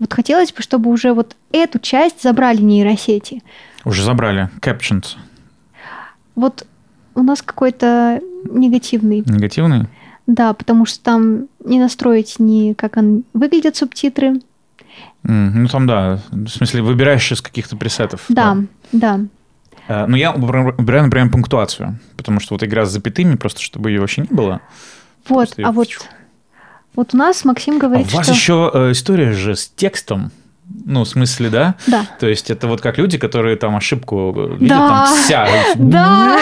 Вот хотелось бы, чтобы уже вот эту часть забрали нейросети. Уже забрали. Captions. Вот у нас какой-то негативный. Негативный? Да, потому что там не настроить ни как он выглядят субтитры. Mm, ну там да, в смысле выбираешь из каких-то пресетов. Да, да. да. Э, но я убираю, например, пунктуацию, потому что вот игра с запятыми, просто чтобы ее вообще не было. Вот, а вот, вот у нас Максим говорит, а у вас что... еще э, история же с текстом. Ну, в смысле, да? Да. То есть это вот как люди, которые там ошибку видят, да. там вся. Да.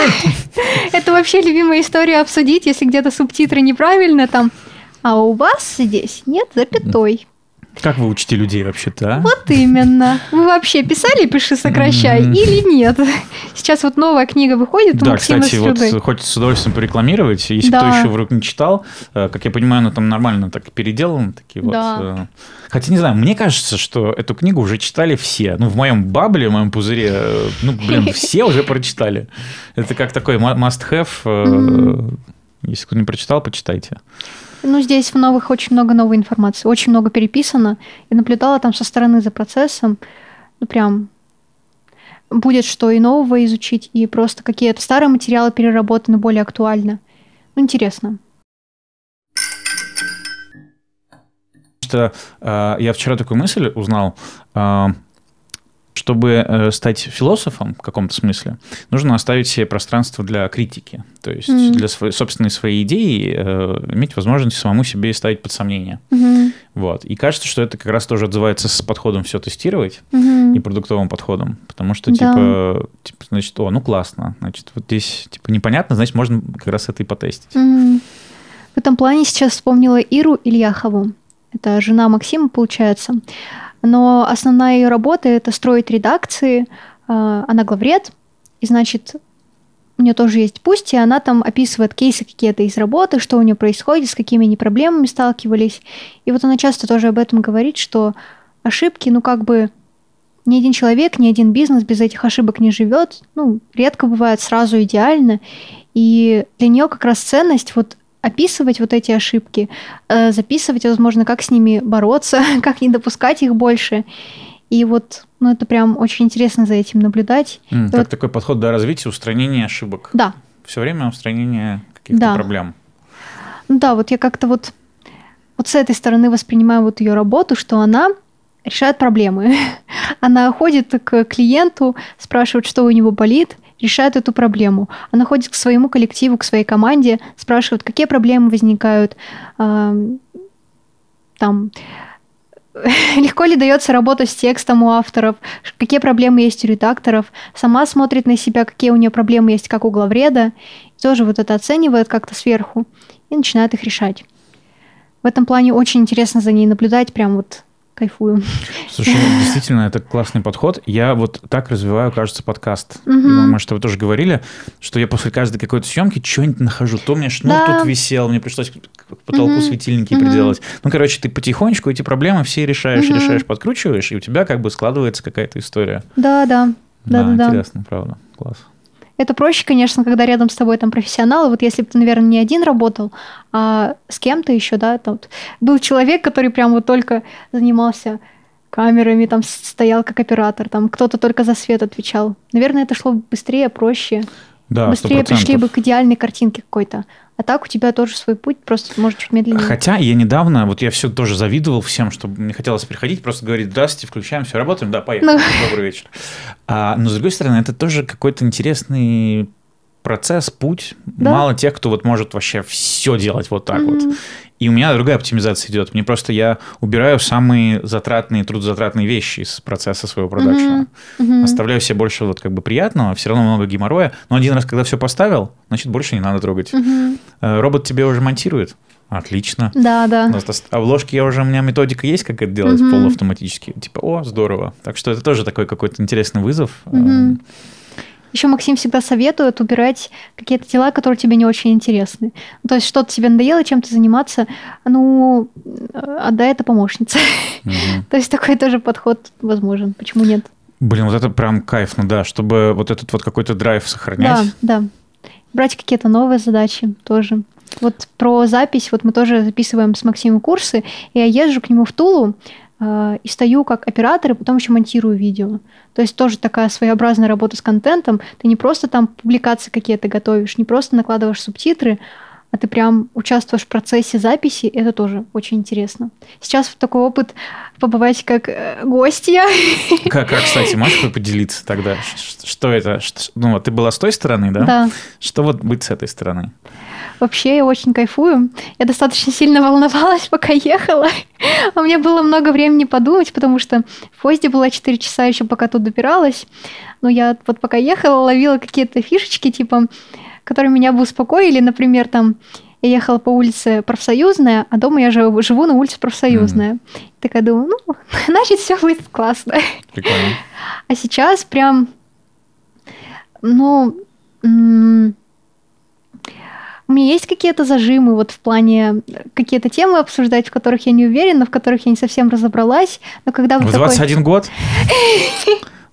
Это вообще любимая история обсудить, если где-то субтитры неправильно там. А у вас здесь нет запятой. Как вы учите людей вообще-то, а? Вот именно. Вы вообще писали «пиши, сокращай» mm-hmm. или нет? Сейчас вот новая книга выходит у Да, Максима кстати, вот хочется с удовольствием порекламировать. Если да. кто еще вдруг не читал, э, как я понимаю, она там нормально так переделана. Такие да. вот, э, хотя, не знаю, мне кажется, что эту книгу уже читали все. Ну, в моем бабле, в моем пузыре, э, ну, блин, все уже прочитали. Это как такой must-have. Если кто не прочитал, почитайте. Ну, здесь в новых очень много новой информации, очень много переписано. И наблюдала там со стороны за процессом. Ну, прям будет что и нового изучить, и просто какие-то старые материалы переработаны более актуально. Ну, интересно. Что э, я вчера такую мысль узнал. Э, чтобы э, стать философом в каком-то смысле, нужно оставить себе пространство для критики. То есть mm-hmm. для своей, собственной своей идеи э, иметь возможность самому себе ставить под сомнение. Mm-hmm. Вот. И кажется, что это как раз тоже отзывается с подходом все тестировать mm-hmm. и продуктовым подходом. Потому что, да. типа, типа, значит, о, ну классно. Значит, вот здесь типа непонятно, значит, можно как раз это и потестить. Mm-hmm. В этом плане сейчас вспомнила Иру Ильяхову. Это жена Максима, получается но основная ее работа это строить редакции. А, она главред, и значит, у нее тоже есть пусть, и она там описывает кейсы какие-то из работы, что у нее происходит, с какими они проблемами сталкивались. И вот она часто тоже об этом говорит, что ошибки, ну как бы ни один человек, ни один бизнес без этих ошибок не живет. Ну, редко бывает сразу идеально. И для нее как раз ценность вот описывать вот эти ошибки, э, записывать, возможно, как с ними бороться, как не допускать их больше. И вот, ну, это прям очень интересно за этим наблюдать. Mm, как вот... такой подход до развития, устранения ошибок. Да. Все время устранение каких-то да. проблем. Ну да, вот я как-то вот, вот с этой стороны воспринимаю вот ее работу, что она решает проблемы. она ходит к клиенту, спрашивает, что у него болит, решает эту проблему. Она ходит к своему коллективу, к своей команде, спрашивает, какие проблемы возникают, там, легко ли дается работа с текстом у авторов, какие проблемы есть у редакторов, сама смотрит на себя, какие у нее проблемы есть, как у главреда, тоже вот это оценивает как-то сверху и начинает их решать. В этом плане очень интересно за ней наблюдать, прям вот кайфую. Слушай, ну, действительно, это классный подход. Я вот так развиваю, кажется, подкаст. Угу. может, вы тоже говорили, что я после каждой какой-то съемки что-нибудь нахожу. То у меня шнур да. тут висел, мне пришлось к потолку угу. светильники угу. приделать. Ну, короче, ты потихонечку эти проблемы все решаешь, угу. решаешь, подкручиваешь, и у тебя как бы складывается какая-то история. Да, да. Да, да, да. Интересно, правда. Класс. Это проще, конечно, когда рядом с тобой там профессионалы. Вот если бы ты, наверное, не один работал, а с кем-то еще, да, там вот был человек, который прям вот только занимался камерами, там стоял как оператор, там кто-то только за свет отвечал. Наверное, это шло быстрее, проще. Да, Быстрее 100%. пришли бы к идеальной картинке какой-то. А так у тебя тоже свой путь, просто может чуть медленнее. Хотя я недавно, вот я все тоже завидовал всем, чтобы мне хотелось приходить, просто говорить, здравствуйте, включаем, все, работаем, да, поехали, ну. добрый вечер. А, но с другой стороны, это тоже какой-то интересный процесс, путь. Да. Мало тех, кто вот может вообще все делать вот так mm-hmm. вот. И у меня другая оптимизация идет. Мне просто я убираю самые затратные, трудозатратные вещи из процесса своего продакшена. Mm-hmm. Mm-hmm. Оставляю себе больше вот как бы приятного, все равно много геморроя. Но один раз, когда все поставил, значит, больше не надо трогать. Mm-hmm. Робот тебе уже монтирует? Отлично. Да, да. Нас дост- А в ложке я уже, у меня методика есть, как это делать Мгм. полуавтоматически. Типа, о, здорово. Так что это тоже такой какой-то интересный вызов. Мгм. Еще Максим всегда советует убирать какие-то дела, которые тебе не очень интересны. То есть что-то тебе надоело чем-то заниматься, ну, э, отдай это помощнице. Мгм. То есть такой тоже подход возможен. Почему нет? Блин, вот это прям кайф, ну да, чтобы вот этот вот какой-то драйв сохранять. Да, да. Брать какие-то новые задачи тоже. Вот про запись, вот мы тоже записываем с Максимом курсы, и я езжу к нему в Тулу и стою как оператор, и потом еще монтирую видео. То есть тоже такая своеобразная работа с контентом. Ты не просто там публикации какие-то готовишь, не просто накладываешь субтитры, а ты прям участвуешь в процессе записи, это тоже очень интересно. Сейчас в такой опыт побывать как э, гостья. Как, как, кстати, можешь поделиться тогда? Что это? Ну, ты была с той стороны, да? Да. Что вот быть с этой стороны? Вообще я очень кайфую. Я достаточно сильно волновалась, пока ехала. У меня было много времени подумать, потому что в поезде была 4 часа еще, пока тут добиралась. Но я вот пока ехала, ловила какие-то фишечки, типа, которые меня бы успокоили. Например, там я ехала по улице Профсоюзная, а дома я живу, живу на улице Профсоюзная. Такая думаю, ну, значит, все будет классно. Прикольно. А сейчас прям, ну, м, у меня есть какие-то зажимы вот в плане какие-то темы обсуждать, в которых я не уверена, в которых я не совсем разобралась, но когда вот В такой... 21 год?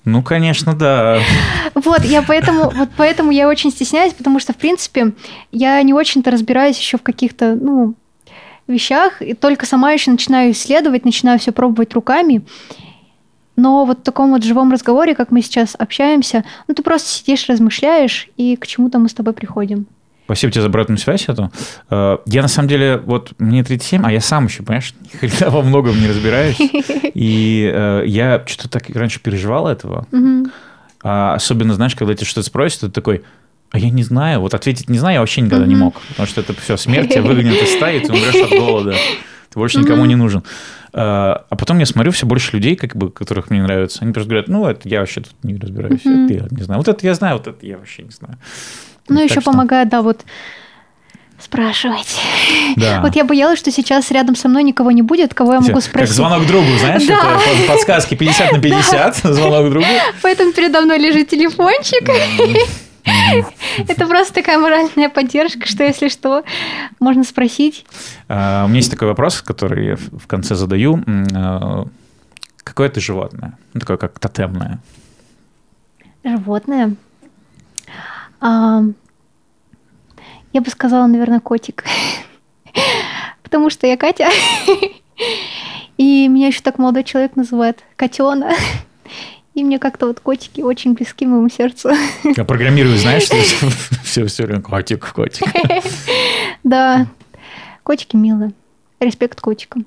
Ну, конечно, да. Вот, я поэтому, вот поэтому я очень стесняюсь, потому что, в принципе, я не очень-то разбираюсь еще в каких-то, ну, вещах, и только сама еще начинаю исследовать, начинаю все пробовать руками. Но вот в таком вот живом разговоре, как мы сейчас общаемся, ну, ты просто сидишь, размышляешь, и к чему-то мы с тобой приходим. Спасибо тебе за обратную связь эту. Э, Я на самом деле, вот мне 37, а я сам еще, понимаешь, ни хрена во многом не разбираюсь. И э, я что-то так раньше переживал этого. А особенно, знаешь, когда тебя что-то спросят, ты такой, а я не знаю. Вот ответить не знаю я вообще никогда не мог. Потому что это все, смерть тебя выгонят из стаи, ты умрешь от голода. Ты больше никому не нужен. А а потом я смотрю все больше людей, как бы, которых мне нравятся. Они просто говорят, ну, это я вообще тут не разбираюсь. Мгм. Это я не знаю. Вот это я знаю, вот это я вообще не знаю. Ну, Так еще что- помогает, да, вот спрашивать. Да. Вот я боялась, что сейчас рядом со мной никого не будет, кого я могу Как спросить. звонок другу, знаешь, Да. это под- подсказки 50 на 50, звонок другу. Поэтому передо мной лежит телефончик. Это просто такая моральная поддержка, что если что, можно спросить. А, У меня есть такой вопрос, который я в конце задаю. А, Какое ты животное? Ну, такое как тотемное. Животное. А, я бы сказала, наверное, котик. Потому что я Катя. И меня еще так молодой человек называет Котена. И мне как-то вот котики очень близки моему сердцу. Я программирую, знаешь, все, все время котик, котик. Да, котики милые. Респект котикам.